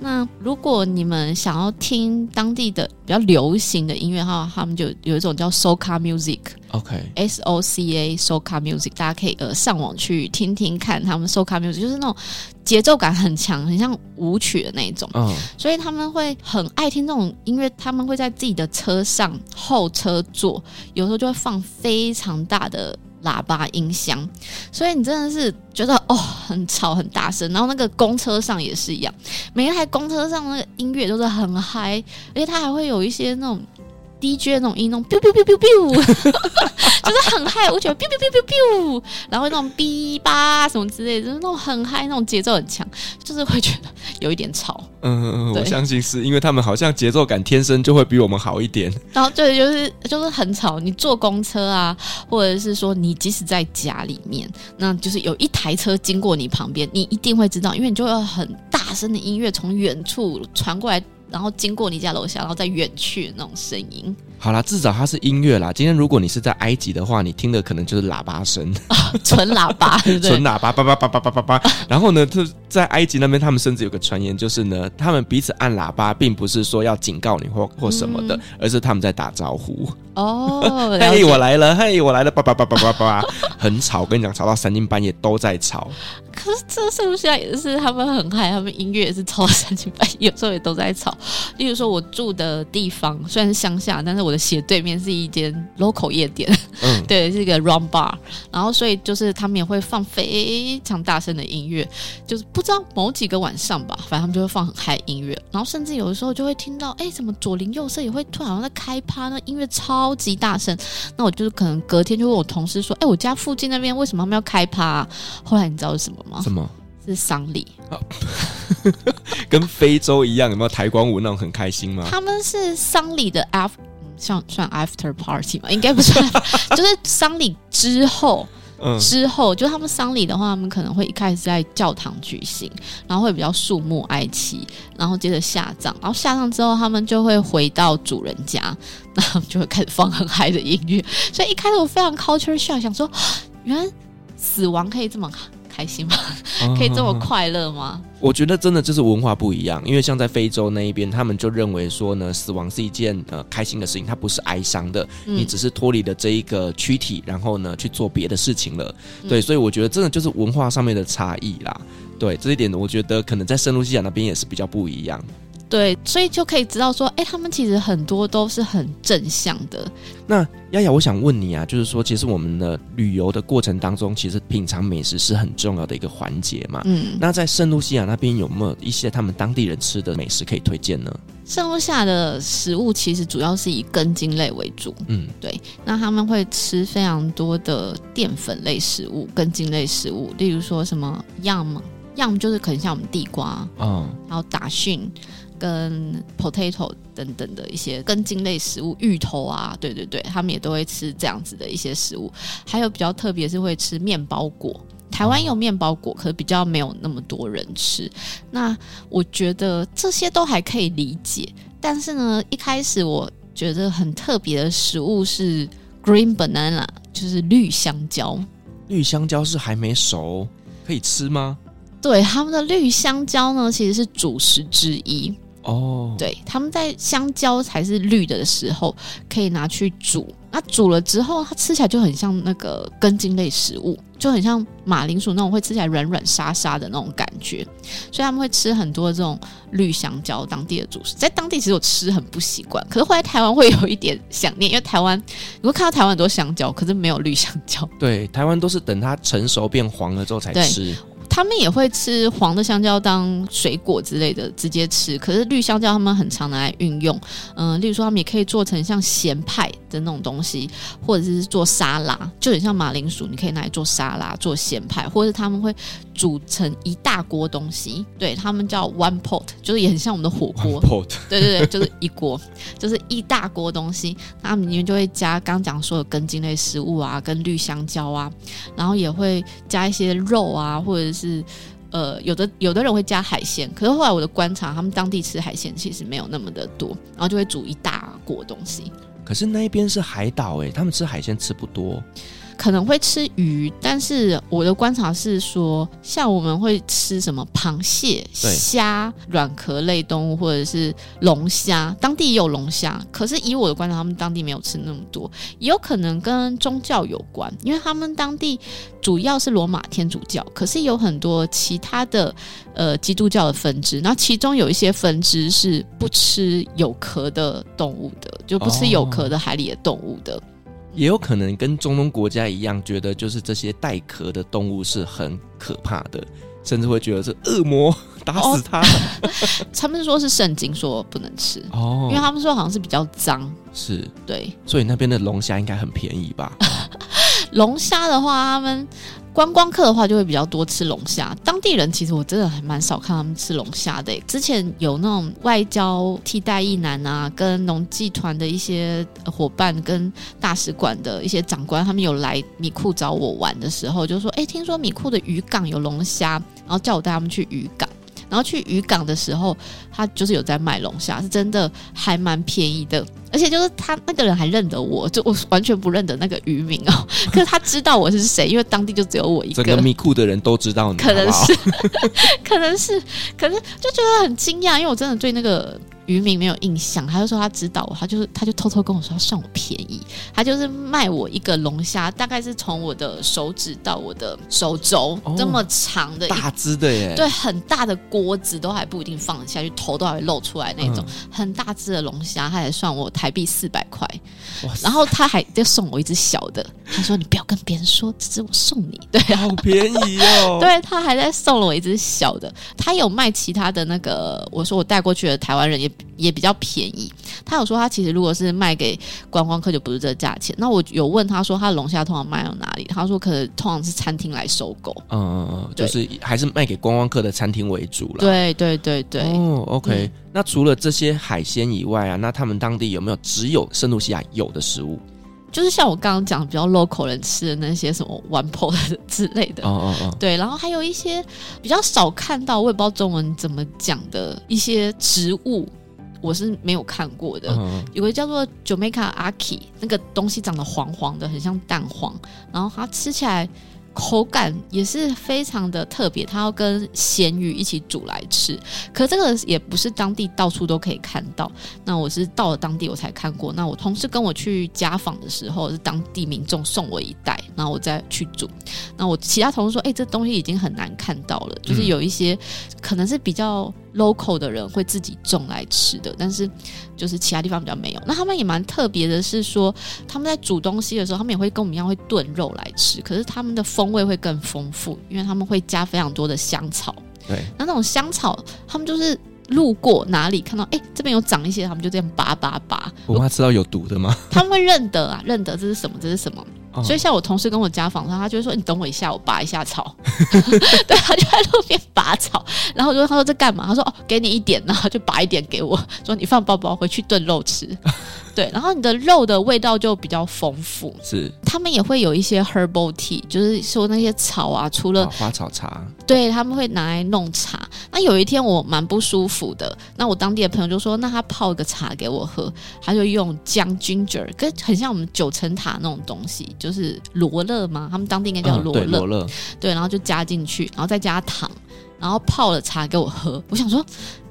那如果你们想要听当地的比较流行的音乐哈，他们就有一种叫 Soca Music，OK，S O C A Soca Music，大家可以呃上网去听听看，他们 Soca Music 就是那种节奏感很强，很像舞曲的那种，嗯，所以他们会很爱听这种音乐，他们会在自己的车上后车座，有时候就会放非常大的。喇叭音箱，所以你真的是觉得哦，很吵很大声，然后那个公车上也是一样，每一台公车上那个音乐都是很嗨，而且它还会有一些那种。DJ 那种音，那种 biu biu biu biu biu，就是很嗨。我觉得 biu biu biu biu biu，然后那种 B 八什么之类的，就是那种很嗨，那种节奏很强，就是会觉得有一点吵。嗯，我相信是因为他们好像节奏感天生就会比我们好一点。然后对，就是就是很吵。你坐公车啊，或者是说你即使在家里面，那就是有一台车经过你旁边，你一定会知道，因为你就会很大声的音乐从远处传过来。然后经过你家楼下，然后再远去的那种声音。好啦，至少它是音乐啦。今天如果你是在埃及的话，你听的可能就是喇叭声，纯喇叭，对对？纯喇叭，叭叭叭叭叭叭叭。然后呢，就在埃及那边，他们甚至有个传言，就是呢，他们彼此按喇叭，并不是说要警告你或或什么的，嗯、而是他们在打招呼。哦，嘿，我来了，嘿，我来了，叭叭叭叭叭叭，很吵。我跟你讲，吵到三更半夜都在吵。可是这是不是也是他们很嗨？他们音乐也是吵到三更半夜，有时候也都在吵。例如说，我住的地方虽然是乡下，但是我的斜对面是一间 local 夜店，嗯，对，是一个 rum bar，然后所以就是他们也会放非常大声的音乐，就是不知道某几个晚上吧，反正他们就会放很嗨音乐，然后甚至有的时候就会听到，哎，怎么左邻右舍也会突然在开趴，呢音乐超级大声，那我就是可能隔天就问我同事说，哎，我家附近那边为什么他们要开趴啊？后来你知道是什么吗？什么？是丧礼。跟非洲一样，有没有抬棺舞那种很开心吗？他们是丧礼的 after，像算 after party 吗？应该不算，就是丧礼之后，嗯，之后就他们丧礼的话，他们可能会一开始在教堂举行，然后会比较肃穆哀戚，然后接着下葬，然后下葬之后，他们就会回到主人家，然后就会开始放很嗨的音乐。所以一开始我非常 culture shock，想说，原来死亡可以这么开心吗？可以这么快乐吗？我觉得真的就是文化不一样，因为像在非洲那一边，他们就认为说呢，死亡是一件呃开心的事情，它不是哀伤的，嗯、你只是脱离了这一个躯体，然后呢去做别的事情了。嗯、对，所以我觉得真的就是文化上面的差异啦。对，这一点我觉得可能在圣路西亚那边也是比较不一样。对，所以就可以知道说，哎，他们其实很多都是很正向的。那丫丫，我想问你啊，就是说，其实我们的旅游的过程当中，其实品尝美食是很重要的一个环节嘛。嗯。那在圣露西亚那边有没有一些他们当地人吃的美食可以推荐呢？圣露西亚的食物其实主要是以根茎类为主。嗯，对。那他们会吃非常多的淀粉类食物、根茎类食物，例如说什么 yam，yam 就是可能像我们地瓜，嗯，然后打训。跟 potato 等等的一些根茎类食物，芋头啊，对对对，他们也都会吃这样子的一些食物。还有比较特别是会吃面包果，台湾有面包果，可是比较没有那么多人吃。那我觉得这些都还可以理解，但是呢，一开始我觉得很特别的食物是 green banana，就是绿香蕉。绿香蕉是还没熟，可以吃吗？对，他们的绿香蕉呢，其实是主食之一。哦，对，他们在香蕉才是绿的时候，可以拿去煮。那煮了之后，它吃起来就很像那个根茎类食物，就很像马铃薯那种会吃起来软软沙沙的那种感觉。所以他们会吃很多这种绿香蕉，当地的主食。在当地其实我吃很不习惯，可是后来台湾会有一点想念，因为台湾你会看到台湾很多香蕉，可是没有绿香蕉。对，台湾都是等它成熟变黄了之后才吃。他们也会吃黄的香蕉当水果之类的直接吃，可是绿香蕉他们很常拿来运用，嗯、呃，例如说他们也可以做成像咸派的那种东西，或者是做沙拉，就很像马铃薯，你可以拿来做沙拉、做咸派，或者他们会煮成一大锅东西，对，他们叫 one pot，就是也很像我们的火锅，pot. 对对对，就是一锅，就是一大锅东西，他们里面就会加刚讲说的根茎类食物啊，跟绿香蕉啊，然后也会加一些肉啊，或者是是呃，有的有的人会加海鲜，可是后来我的观察，他们当地吃海鲜其实没有那么的多，然后就会煮一大锅东西。可是那一边是海岛诶，他们吃海鲜吃不多。可能会吃鱼，但是我的观察是说，像我们会吃什么螃蟹、虾、软壳类动物，或者是龙虾，当地也有龙虾。可是以我的观察，他们当地没有吃那么多，也有可能跟宗教有关，因为他们当地主要是罗马天主教，可是有很多其他的呃基督教的分支，那其中有一些分支是不吃有壳的动物的，就不吃有壳的海里的动物的。也有可能跟中东国家一样，觉得就是这些带壳的动物是很可怕的，甚至会觉得是恶魔，打死它。哦、他们说是圣经说不能吃哦，因为他们说好像是比较脏，是对，所以那边的龙虾应该很便宜吧？龙虾的话，他们。观光客的话就会比较多吃龙虾，当地人其实我真的还蛮少看他们吃龙虾的。之前有那种外交替代役男啊，跟农技团的一些伙伴，跟大使馆的一些长官，他们有来米库找我玩的时候，就说：“哎，听说米库的渔港有龙虾，然后叫我带他们去渔港。”然后去渔港的时候，他就是有在卖龙虾，是真的还蛮便宜的。而且就是他那个人还认得我，就我完全不认得那个渔民哦。可是他知道我是谁，因为当地就只有我一个。整个米库的人都知道你，可能是，可能是，可是就觉得很惊讶，因为我真的对那个。渔民没有印象，他就说他知道我，他就是他就偷偷跟我说要算我便宜，他就是卖我一个龙虾，大概是从我的手指到我的手肘、哦、这么长的大只的耶，对，很大的锅子都还不一定放得下去，头都还会露出来那种、嗯、很大只的龙虾，他还算我台币四百块，然后他还就送我一只小的，他说你不要跟别人说，这只我送你，对，好便宜哦，对，他还在送了我一只小的，他有卖其他的那个，我说我带过去的台湾人也。也比较便宜，他有说他其实如果是卖给观光客就不是这个价钱。那我有问他说他的龙虾通常卖到哪里？他说可能通常是餐厅来收购。嗯嗯嗯，就是还是卖给观光客的餐厅为主了。对对对对。哦，OK、嗯。那除了这些海鲜以外啊，那他们当地有没有只有圣露西亚有的食物？就是像我刚刚讲比较 local 人吃的那些什么 one pot 之类的。哦哦哦。对，然后还有一些比较少看到，我也不知道中文怎么讲的一些植物。我是没有看过的，嗯、有个叫做 Jamaica Ackee，那个东西长得黄黄的，很像蛋黄，然后它吃起来。口感也是非常的特别，它要跟咸鱼一起煮来吃。可这个也不是当地到处都可以看到。那我是到了当地我才看过。那我同事跟我去家访的时候，是当地民众送我一袋，然后我再去煮。那我其他同事说：“哎、欸，这东西已经很难看到了，就是有一些可能是比较 local 的人会自己种来吃的，但是就是其他地方比较没有。那他们也蛮特别的，是说他们在煮东西的时候，他们也会跟我们一样会炖肉来吃，可是他们的风。味会更丰富，因为他们会加非常多的香草。对，那那种香草，他们就是路过哪里看到，哎，这边有长一些，他们就这样拔拔拔。我妈知道有毒的吗？他们会认得啊，认得这是什么，这是什么。所以像我同事跟我家访他，他就会说：“你等我一下，我拔一下草。”对，他就在路边拔草，然后我就他说：“这干嘛？”他说：“哦，给你一点，然后就拔一点给我，说你放包包回去炖肉吃。”对，然后你的肉的味道就比较丰富。是，他们也会有一些 herbal tea，就是说那些草啊，除了、哦、花草茶，对，他们会拿来弄茶。那有一天我蛮不舒服的，那我当地的朋友就说：“那他泡一个茶给我喝。”他就用姜 ginger，跟很像我们九层塔那种东西，就是罗勒嘛？他们当地应该叫罗勒。嗯、对，罗勒。对，然后就加进去，然后再加糖，然后泡了茶给我喝。我想说。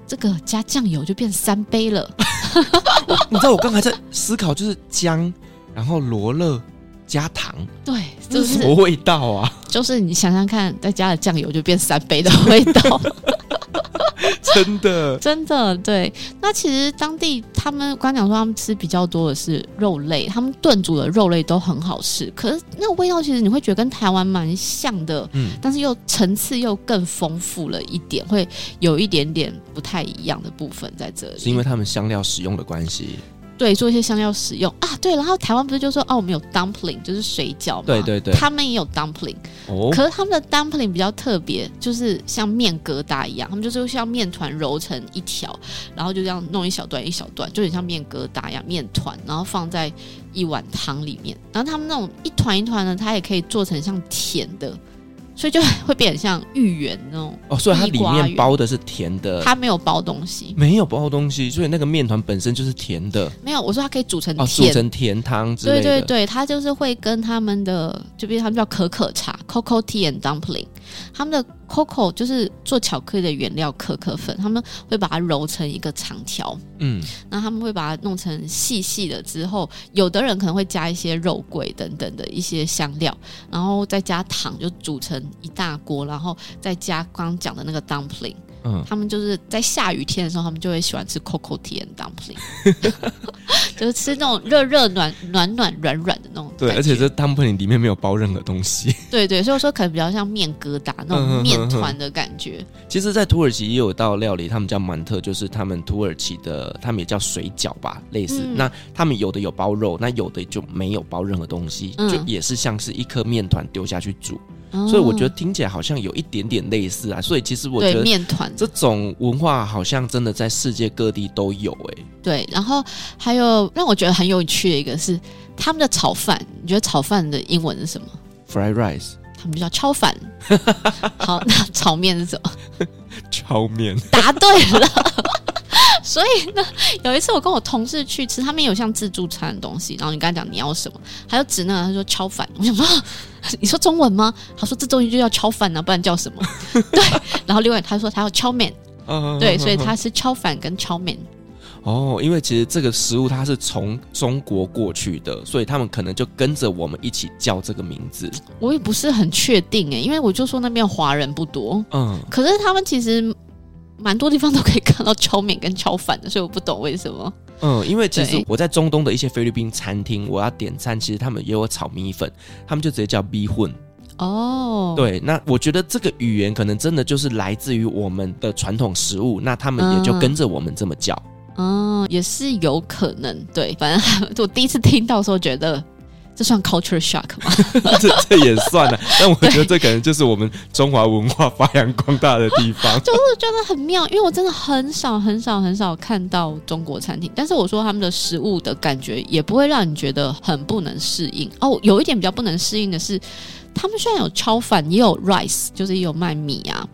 这个加酱油就变三杯了。你知道我刚才在思考，就是姜，然后罗勒加糖，对，就是什么味道啊？就是你想想看，再加了酱油就变三杯的味道。真的，真的对。那其实当地他们刚讲说他们吃比较多的是肉类，他们炖煮的肉类都很好吃。可是那个味道其实你会觉得跟台湾蛮像的，嗯，但是又层次又更丰富了一点，会有一点点不太一样的部分在这里。是因为他们香料使用的关系。对，做一些香料使用。啊，对，然后台湾不是就说哦，我们有 dumpling，就是水饺嘛，对对对，他们也有 dumpling，哦，可是他们的 dumpling 比较特别，就是像面疙瘩一样，他们就是像面团揉成一条，然后就这样弄一小段一小段，就很像面疙瘩一样面团，然后放在一碗汤里面，然后他们那种一团一团的，它也可以做成像甜的。所以就会变得像芋圆那种哦，所以它里面包的是甜的，它没有包东西，没有包东西，所以那个面团本身就是甜的。没有，我说它可以煮成甜，哦、煮成甜汤之类的。对对对，它就是会跟他们的，就比如他们叫可可茶 （Cocoa Tea and Dumpling），他们的 Cocoa 就是做巧克力的原料可可粉，他们会把它揉成一个长条，嗯，那他们会把它弄成细细的之后，有的人可能会加一些肉桂等等的一些香料，然后再加糖，就煮成。一大锅，然后再加刚刚讲的那个 dumpling，嗯，他们就是在下雨天的时候，他们就会喜欢吃 tea and dumpling，就是吃那种热热暖暖暖软软的那种。对，而且这 dumpling 里面没有包任何东西。对对，所以说可能比较像面疙瘩那种面团的感觉。其实，在土耳其也有道料理，他们叫馒特，就是他们土耳其的，他们也叫水饺吧，类似。嗯、那他们有的有包肉，那有的就没有包任何东西，嗯、就也是像是一颗面团丢下去煮。所以我觉得听起来好像有一点点类似啊，所以其实我觉得面团这种文化好像真的在世界各地都有哎、欸。对，然后还有让我觉得很有趣的一个是他们的炒饭，你觉得炒饭的英文是什么？Fried rice，他们就叫超饭。好，那炒面是什么？炒面。答对了。所以呢，有一次我跟我同事去吃，他们有像自助餐的东西，然后你跟他讲你要什么，他就指那个，他说超饭。我想说，你说中文吗？他说这东西就叫超饭呢，不然叫什么？对。然后另外他说他要超面，对，所以他是超饭跟敲面。哦，因为其实这个食物它是从中国过去的，所以他们可能就跟着我们一起叫这个名字。我也不是很确定哎，因为我就说那边华人不多，嗯，可是他们其实。蛮多地方都可以看到炒面跟炒饭的，所以我不懂为什么。嗯，因为其实我在中东的一些菲律宾餐厅，我要点餐，其实他们也有炒米粉，他们就直接叫 bihun。哦，对，那我觉得这个语言可能真的就是来自于我们的传统食物，那他们也就跟着我们这么叫。嗯，也是有可能。对，反正 我第一次听到的时候觉得。这算 culture shock 吗？这这也算了，但我觉得这可能就是我们中华文化发扬光大的地方。就是觉得很妙，因为我真的很少很少很少看到中国餐厅，但是我说他们的食物的感觉也不会让你觉得很不能适应哦。有一点比较不能适应的是，他们虽然有超饭，也有 rice，就是也有卖米啊，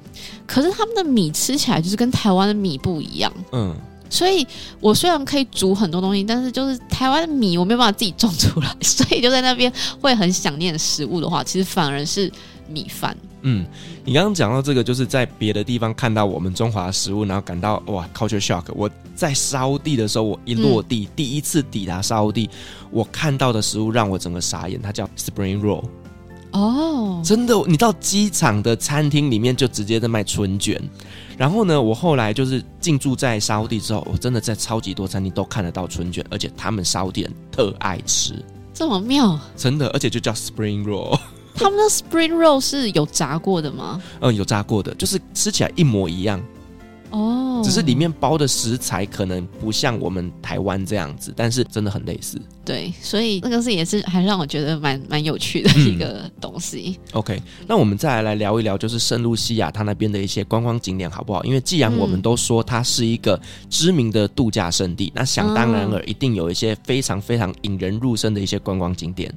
可是他们的米吃起来就是跟台湾的米不一样。嗯。所以，我虽然可以煮很多东西，但是就是台湾的米我没有办法自己种出来，所以就在那边会很想念食物的话，其实反而是米饭。嗯，你刚刚讲到这个，就是在别的地方看到我们中华食物，然后感到哇，culture shock。我在沙乌地的时候，我一落地，嗯、第一次抵达沙乌地，我看到的食物让我整个傻眼，它叫 spring roll。哦，真的，你到机场的餐厅里面就直接在卖春卷。然后呢，我后来就是进驻在沙乌地之后，我真的在超级多餐厅都看得到春卷，而且他们沙乌地人特爱吃，这么妙，真的，而且就叫 Spring Roll。他们的 Spring Roll 是有炸过的吗？嗯，有炸过的，就是吃起来一模一样。哦，只是里面包的食材可能不像我们台湾这样子，但是真的很类似。对，所以那个是也是还让我觉得蛮蛮有趣的一个东西。嗯、OK，那我们再来来聊一聊，就是圣露西亚它那边的一些观光景点好不好？因为既然我们都说它是一个知名的度假胜地，嗯、那想当然尔一定有一些非常非常引人入胜的一些观光景点。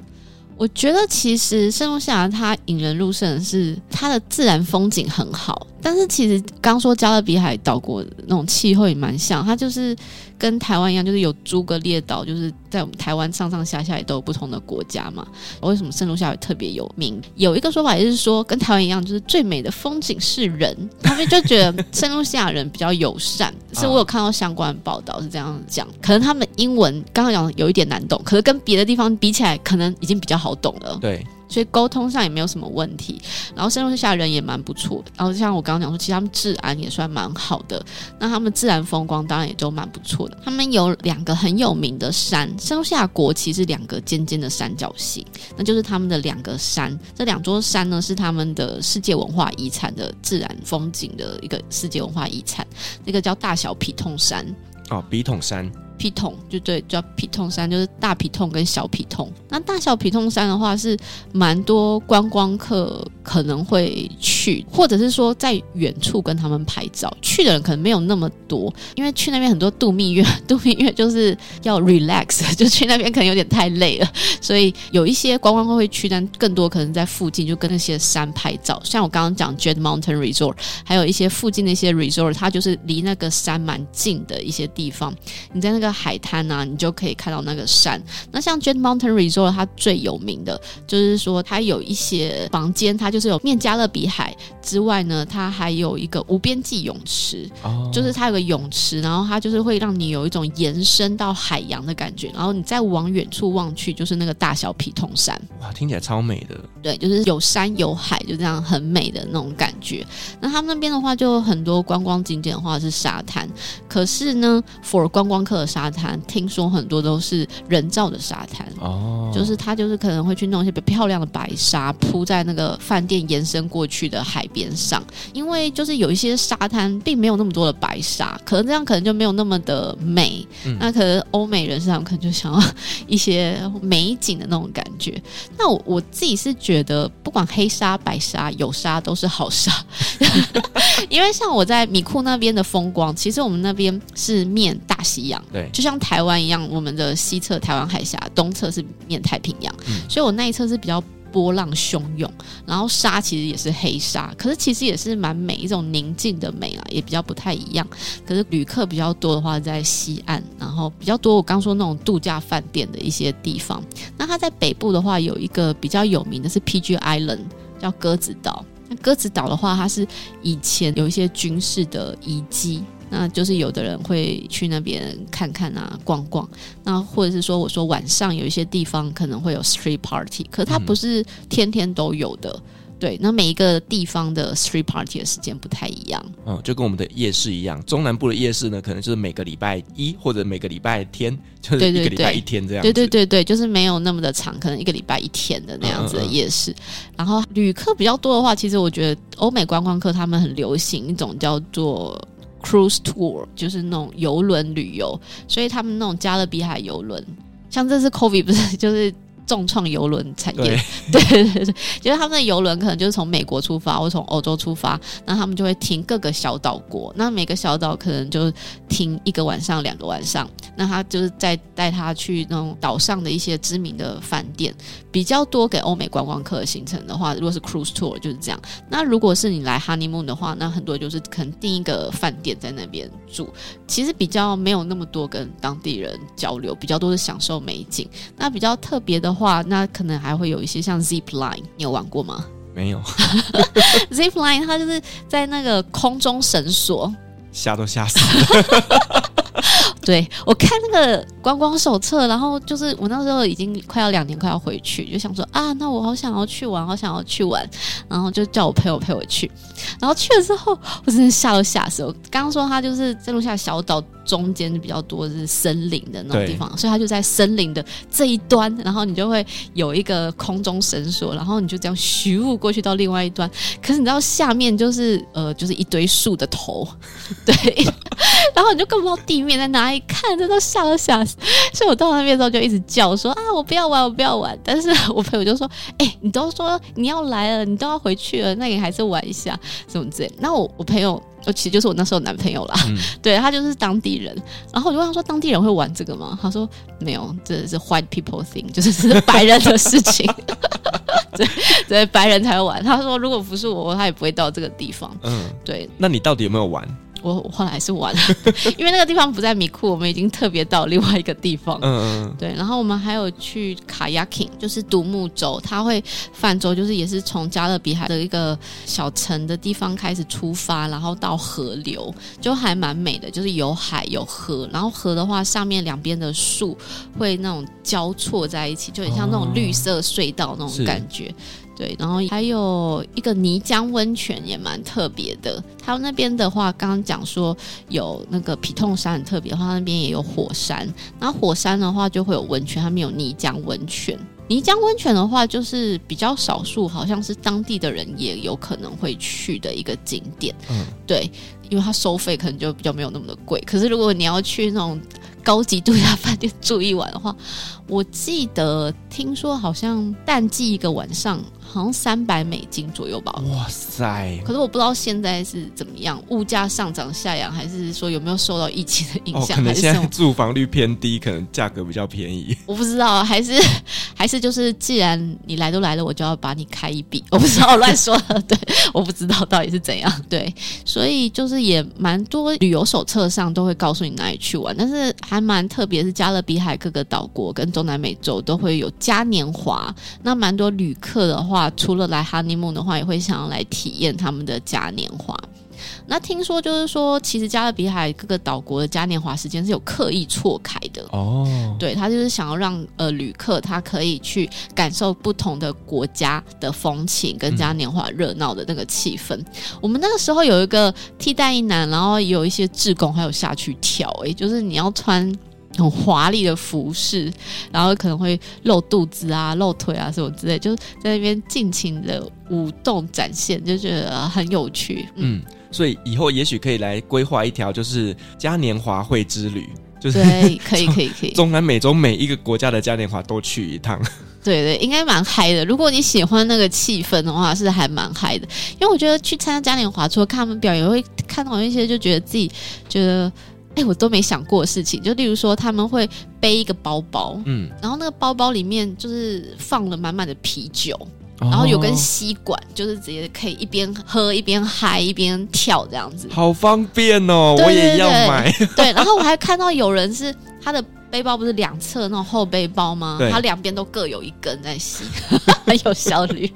我觉得其实圣露西亚它引人入胜的是它的自然风景很好。但是其实刚说加勒比海岛国那种气候也蛮像，它就是跟台湾一样，就是有诸个列岛，就是在我们台湾上上下下也都有不同的国家嘛。为什么圣路西亚特别有名？有一个说法也是说，跟台湾一样，就是最美的风景是人，他们就觉得圣路西亚人比较友善。是我有看到相关的报道是这样讲，可能他们英文刚刚讲有一点难懂，可是跟别的地方比起来，可能已经比较好懂了。对。所以沟通上也没有什么问题。然后圣露西亚人也蛮不错的，然后像我刚刚讲说，其实他们治安也算蛮好的。那他们自然风光当然也都蛮不错的。他们有两个很有名的山，圣露西亚国旗是两个尖尖的三角形，那就是他们的两个山。这两座山呢是他们的世界文化遗产的自然风景的一个世界文化遗产，那个叫大小皮痛山。哦，笔筒山。皮痛就对，叫皮痛山，就是大皮痛跟小皮痛。那大小皮痛山的话，是蛮多观光客可能会去，或者是说在远处跟他们拍照。去的人可能没有那么多，因为去那边很多度蜜月，度蜜月就是要 relax，就去那边可能有点太累了，所以有一些观光客会去，但更多可能在附近就跟那些山拍照。像我刚刚讲 Jet Mountain Resort，还有一些附近的一些 resort，它就是离那个山蛮近的一些地方，你在那个。海滩啊，你就可以看到那个山。那像 Jet Mountain Resort，它最有名的就是说，它有一些房间，它就是有面加勒比海之外呢，它还有一个无边际泳池，哦，就是它有个泳池，然后它就是会让你有一种延伸到海洋的感觉。然后你再往远处望去，就是那个大小皮痛山。哇，听起来超美的。对，就是有山有海，就这样很美的那种感觉。那他们那边的话，就很多观光景点的话是沙滩，可是呢，for 观光客的。沙滩听说很多都是人造的沙滩哦，就是他就是可能会去弄一些比较漂亮的白沙铺在那个饭店延伸过去的海边上，因为就是有一些沙滩并没有那么多的白沙，可能这样可能就没有那么的美。嗯、那可能欧美人士他们可能就想要 一些美景的那种感觉。那我我自己是觉得，不管黑沙白沙有沙都是好沙，因为像我在米库那边的风光，其实我们那边是面大西洋，对。就像台湾一样，我们的西侧台湾海峡，东侧是面太平洋，嗯、所以我那一侧是比较波浪汹涌，然后沙其实也是黑沙，可是其实也是蛮美，一种宁静的美啊，也比较不太一样。可是旅客比较多的话，在西岸，然后比较多我刚说那种度假饭店的一些地方。那它在北部的话，有一个比较有名的是 PG Island，叫鸽子岛。那鸽子岛的话，它是以前有一些军事的遗迹。那就是有的人会去那边看看啊，逛逛。那或者是说，我说晚上有一些地方可能会有 street party，可是它不是天天都有的。嗯、对，那每一个地方的 street party 的时间不太一样。嗯，就跟我们的夜市一样，中南部的夜市呢，可能就是每个礼拜一或者每个礼拜天，就是一个礼拜一天这样。对对对对，就是没有那么的长，可能一个礼拜一天的那样子的夜市。嗯嗯嗯，然后旅客比较多的话，其实我觉得欧美观光客他们很流行一种叫做。Cruise tour 就是那种游轮旅游，所以他们那种加勒比海游轮，像这次 Kobe 不是 就是。重创游轮产业，对 对对对，就是他们的游轮可能就是从美国出发或从欧洲出发，那他们就会停各个小岛国，那每个小岛可能就停一个晚上、两个晚上，那他就是再带他去那种岛上的一些知名的饭店，比较多给欧美观光客的行程的话，如果是 cruise tour 就是这样。那如果是你来 honeymoon 的话，那很多就是可能订一个饭店在那边住，其实比较没有那么多跟当地人交流，比较多是享受美景。那比较特别的。话那可能还会有一些像 zip line，你有玩过吗？没有。zip line 它就是在那个空中绳索，吓都吓死了。对，我看那个观光手册，然后就是我那时候已经快要两年，快要回去，就想说啊，那我好想要去玩，好想要去玩，然后就叫我朋友陪我去，然后去了之后，我真的吓都吓死。我刚刚说他就是在路下小岛。中间比较多的是森林的那种地方，所以它就在森林的这一端，然后你就会有一个空中绳索，然后你就这样咻过去到另外一端。可是你知道下面就是呃，就是一堆树的头，对，然后你就看不到地面在哪里，看着都吓都吓死。所以我到那边的时候就一直叫说啊，我不要玩，我不要玩。但是我朋友就说，哎、欸，你都说你要来了，你都要回去了，那你还是玩一下什么之类。那我我朋友。其实就是我那时候男朋友啦，嗯、对，他就是当地人，然后我就问他说：“当地人会玩这个吗？”他说：“没有，这是 white people thing，就是是白人的事情，对对，白人才会玩。”他说：“如果不是我，他也不会到这个地方。”嗯，对。那你到底有没有玩？我我后来还是玩了，因为那个地方不在米库，我们已经特别到另外一个地方。嗯嗯，对。然后我们还有去卡亚 king，就是独木舟，它会泛舟，就是也是从加勒比海的一个小城的地方开始出发，然后到河流，就还蛮美的，就是有海有河，然后河的话上面两边的树会那种交错在一起，就很像那种绿色隧道那种感觉。哦对，然后还有一个泥浆温泉也蛮特别的。他们那边的话，刚刚讲说有那个皮痛山很特别的话，那边也有火山。然后火山的话就会有温泉，他们有泥浆温泉。泥浆温泉的话，就是比较少数，好像是当地的人也有可能会去的一个景点。嗯，对，因为它收费可能就比较没有那么的贵。可是如果你要去那种高级度假饭店 住一晚的话，我记得听说好像淡季一个晚上。好像三百美金左右吧。哇塞！可是我不知道现在是怎么样，物价上涨下扬，还是说有没有受到疫情的影响？哦，可能现在住房率偏低，可能价格比较便宜。我不知道，还是还是就是，既然你来都来了，我就要把你开一笔。我不知道，我乱说了。对，我不知道到底是怎样。对，所以就是也蛮多旅游手册上都会告诉你哪里去玩，但是还蛮特别，是加勒比海各个岛国跟中南美洲都会有嘉年华。那蛮多旅客的话。除了来 honeymoon 的话，也会想要来体验他们的嘉年华。那听说就是说，其实加勒比海各个岛国的嘉年华时间是有刻意错开的哦。对，他就是想要让呃旅客他可以去感受不同的国家的风情跟嘉年华热闹的那个气氛。嗯、我们那个时候有一个替代一男，然后有一些志工还有下去跳，诶，就是你要穿。很华丽的服饰，然后可能会露肚子啊、露腿啊什么之类，就在那边尽情的舞动展现，就觉得很有趣。嗯，嗯，所以以后也许可以来规划一条，就是嘉年华会之旅，就是对，可以可以可以，中南美洲每一个国家的嘉年华都去一趟。对对，应该蛮嗨的。如果你喜欢那个气氛的话，是还蛮嗨的。因为我觉得去参加嘉年华，除了看他们表演，会看到一些就觉得自己觉得。哎，我都没想过的事情，就例如说他们会背一个包包，嗯，然后那个包包里面就是放了满满的啤酒，哦、然后有根吸管，就是直接可以一边喝一边嗨一边跳这样子，好方便哦！对对对，我也要买。对，然后我还看到有人是他的背包不是两侧那种后背包吗？他两边都各有一根在吸，很有效率。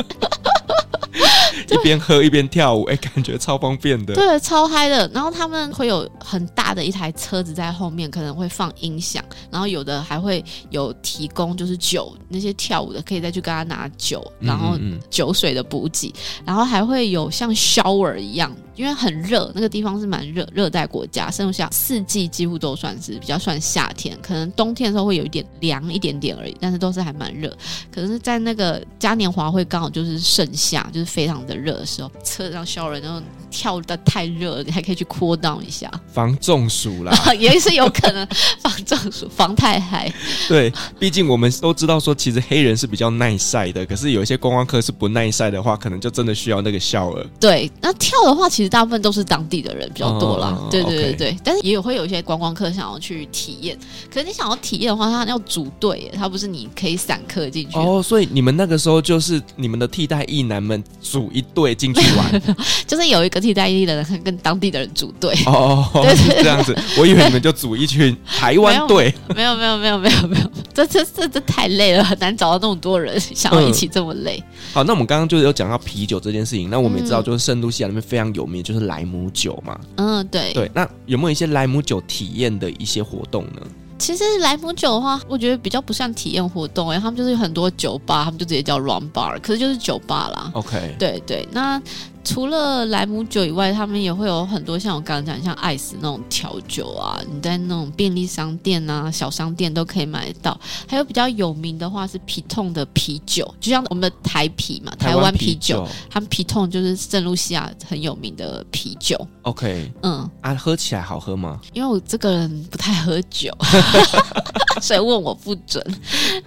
一边喝一边跳舞，哎、欸，感觉超方便的。对，超嗨的。然后他们会有很大的一台车子在后面，可能会放音响，然后有的还会有提供就是酒，那些跳舞的可以再去跟他拿酒，然后酒水的补给，然后还会有像 shower 一样。因为很热，那个地方是蛮热，热带国家，剩下四季几乎都算是比较算夏天，可能冬天的时候会有一点凉一点点而已，但是都是还蛮热。可是，在那个嘉年华会刚好就是盛夏，就是非常的热的时候，车上烧人，然后跳的太热了，你还可以去 cool down 一下，防中暑啦，也是有可能防中暑，防太嗨。对，毕竟我们都知道说，其实黑人是比较耐晒的，可是有一些观光客是不耐晒的话，可能就真的需要那个 shower。对，那跳的话，其实。大部分都是当地的人比较多啦，哦、对对对对但是也有会有一些观光客想要去体验。可是你想要体验的话，他要组队耶，他不是你可以散客进去哦。所以你们那个时候就是你们的替代役男们组一队进去玩，就是有一个替代役的人跟当地的人组队哦，对 这样子。我以为你们就组一群台湾队，没有没有没有没有没有，没有，这这这这太累了，很难找到那么多人想要一起这么累。嗯、好，那我们刚刚就是有讲到啤酒这件事情，那我们也知道就是圣露西亚那边非常有名。就是莱姆酒嘛，嗯，对对，那有没有一些莱姆酒体验的一些活动呢？其实莱姆酒的话，我觉得比较不像体验活动，哎，他们就是有很多酒吧，他们就直接叫 rum bar，可是就是酒吧啦。OK，对对，那。除了莱姆酒以外，他们也会有很多像我刚刚讲，像艾斯那种调酒啊，你在那种便利商店啊、小商店都可以买得到。还有比较有名的话是皮痛的啤酒，就像我们的台啤嘛，台湾啤酒，他们皮痛就是圣露西亚很有名的啤酒。OK，嗯，啊，喝起来好喝吗？因为我这个人不太喝酒，所以问我不准。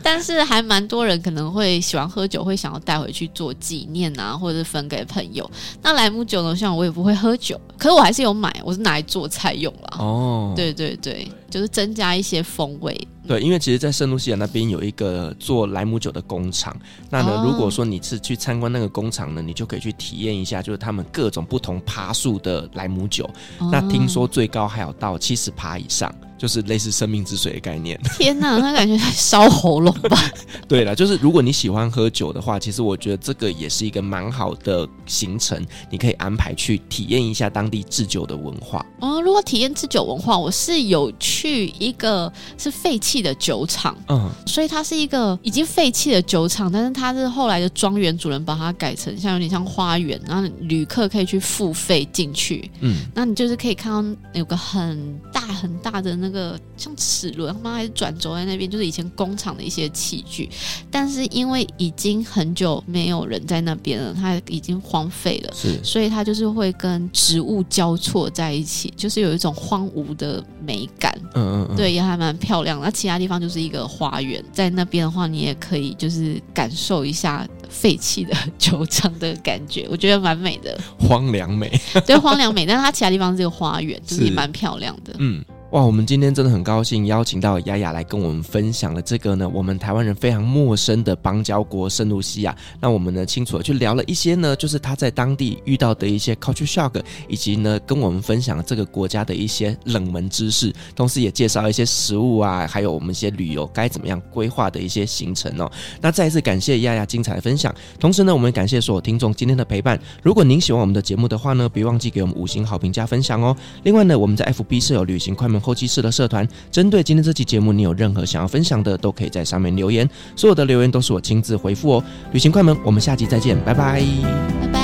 但是还蛮多人可能会喜欢喝酒，会想要带回去做纪念啊，或者是分给朋友。那莱姆酒呢？像我也不会喝酒，可是我还是有买，我是拿来做菜用啦。哦，对对对，就是增加一些风味。对，因为其实，在圣露西亚那边有一个做莱姆酒的工厂。那呢，哦、如果说你是去参观那个工厂呢，你就可以去体验一下，就是他们各种不同爬数的莱姆酒。哦、那听说最高还有到七十趴以上。就是类似生命之水的概念。天哪，那感觉烧喉咙吧？对了，就是如果你喜欢喝酒的话，其实我觉得这个也是一个蛮好的行程，你可以安排去体验一下当地制酒的文化。哦，如果体验制酒文化，我是有去一个是废弃的酒厂，嗯，所以它是一个已经废弃的酒厂，但是它是后来的庄园主人把它改成像有点像花园，然后旅客可以去付费进去，嗯，那你就是可以看到有个很大很大的那个。像齿轮，他妈还是转轴在那边，就是以前工厂的一些器具，但是因为已经很久没有人在那边了，它已经荒废了，是，所以它就是会跟植物交错在一起，就是有一种荒芜的美感，嗯嗯嗯，对，也还蛮漂亮。那其他地方就是一个花园，在那边的话，你也可以就是感受一下废弃的球场的感觉，我觉得蛮美的，荒凉美，对，荒凉美，但是它其他地方是一个花园，就是也蛮漂亮的，嗯。哇，我们今天真的很高兴邀请到亚亚来跟我们分享了这个呢，我们台湾人非常陌生的邦交国圣露西亚。那我们呢，清楚的去聊了一些呢，就是他在当地遇到的一些 culture shock，以及呢，跟我们分享了这个国家的一些冷门知识，同时也介绍一些食物啊，还有我们一些旅游该怎么样规划的一些行程哦。那再一次感谢亚亚精彩的分享，同时呢，我们感谢所有听众今天的陪伴。如果您喜欢我们的节目的话呢，别忘记给我们五星好评加分享哦。另外呢，我们在 FB 设有旅行快门。后期室的社团，针对今天这期节目，你有任何想要分享的，都可以在上面留言，所有的留言都是我亲自回复哦。旅行快门，我们下期再见，拜拜。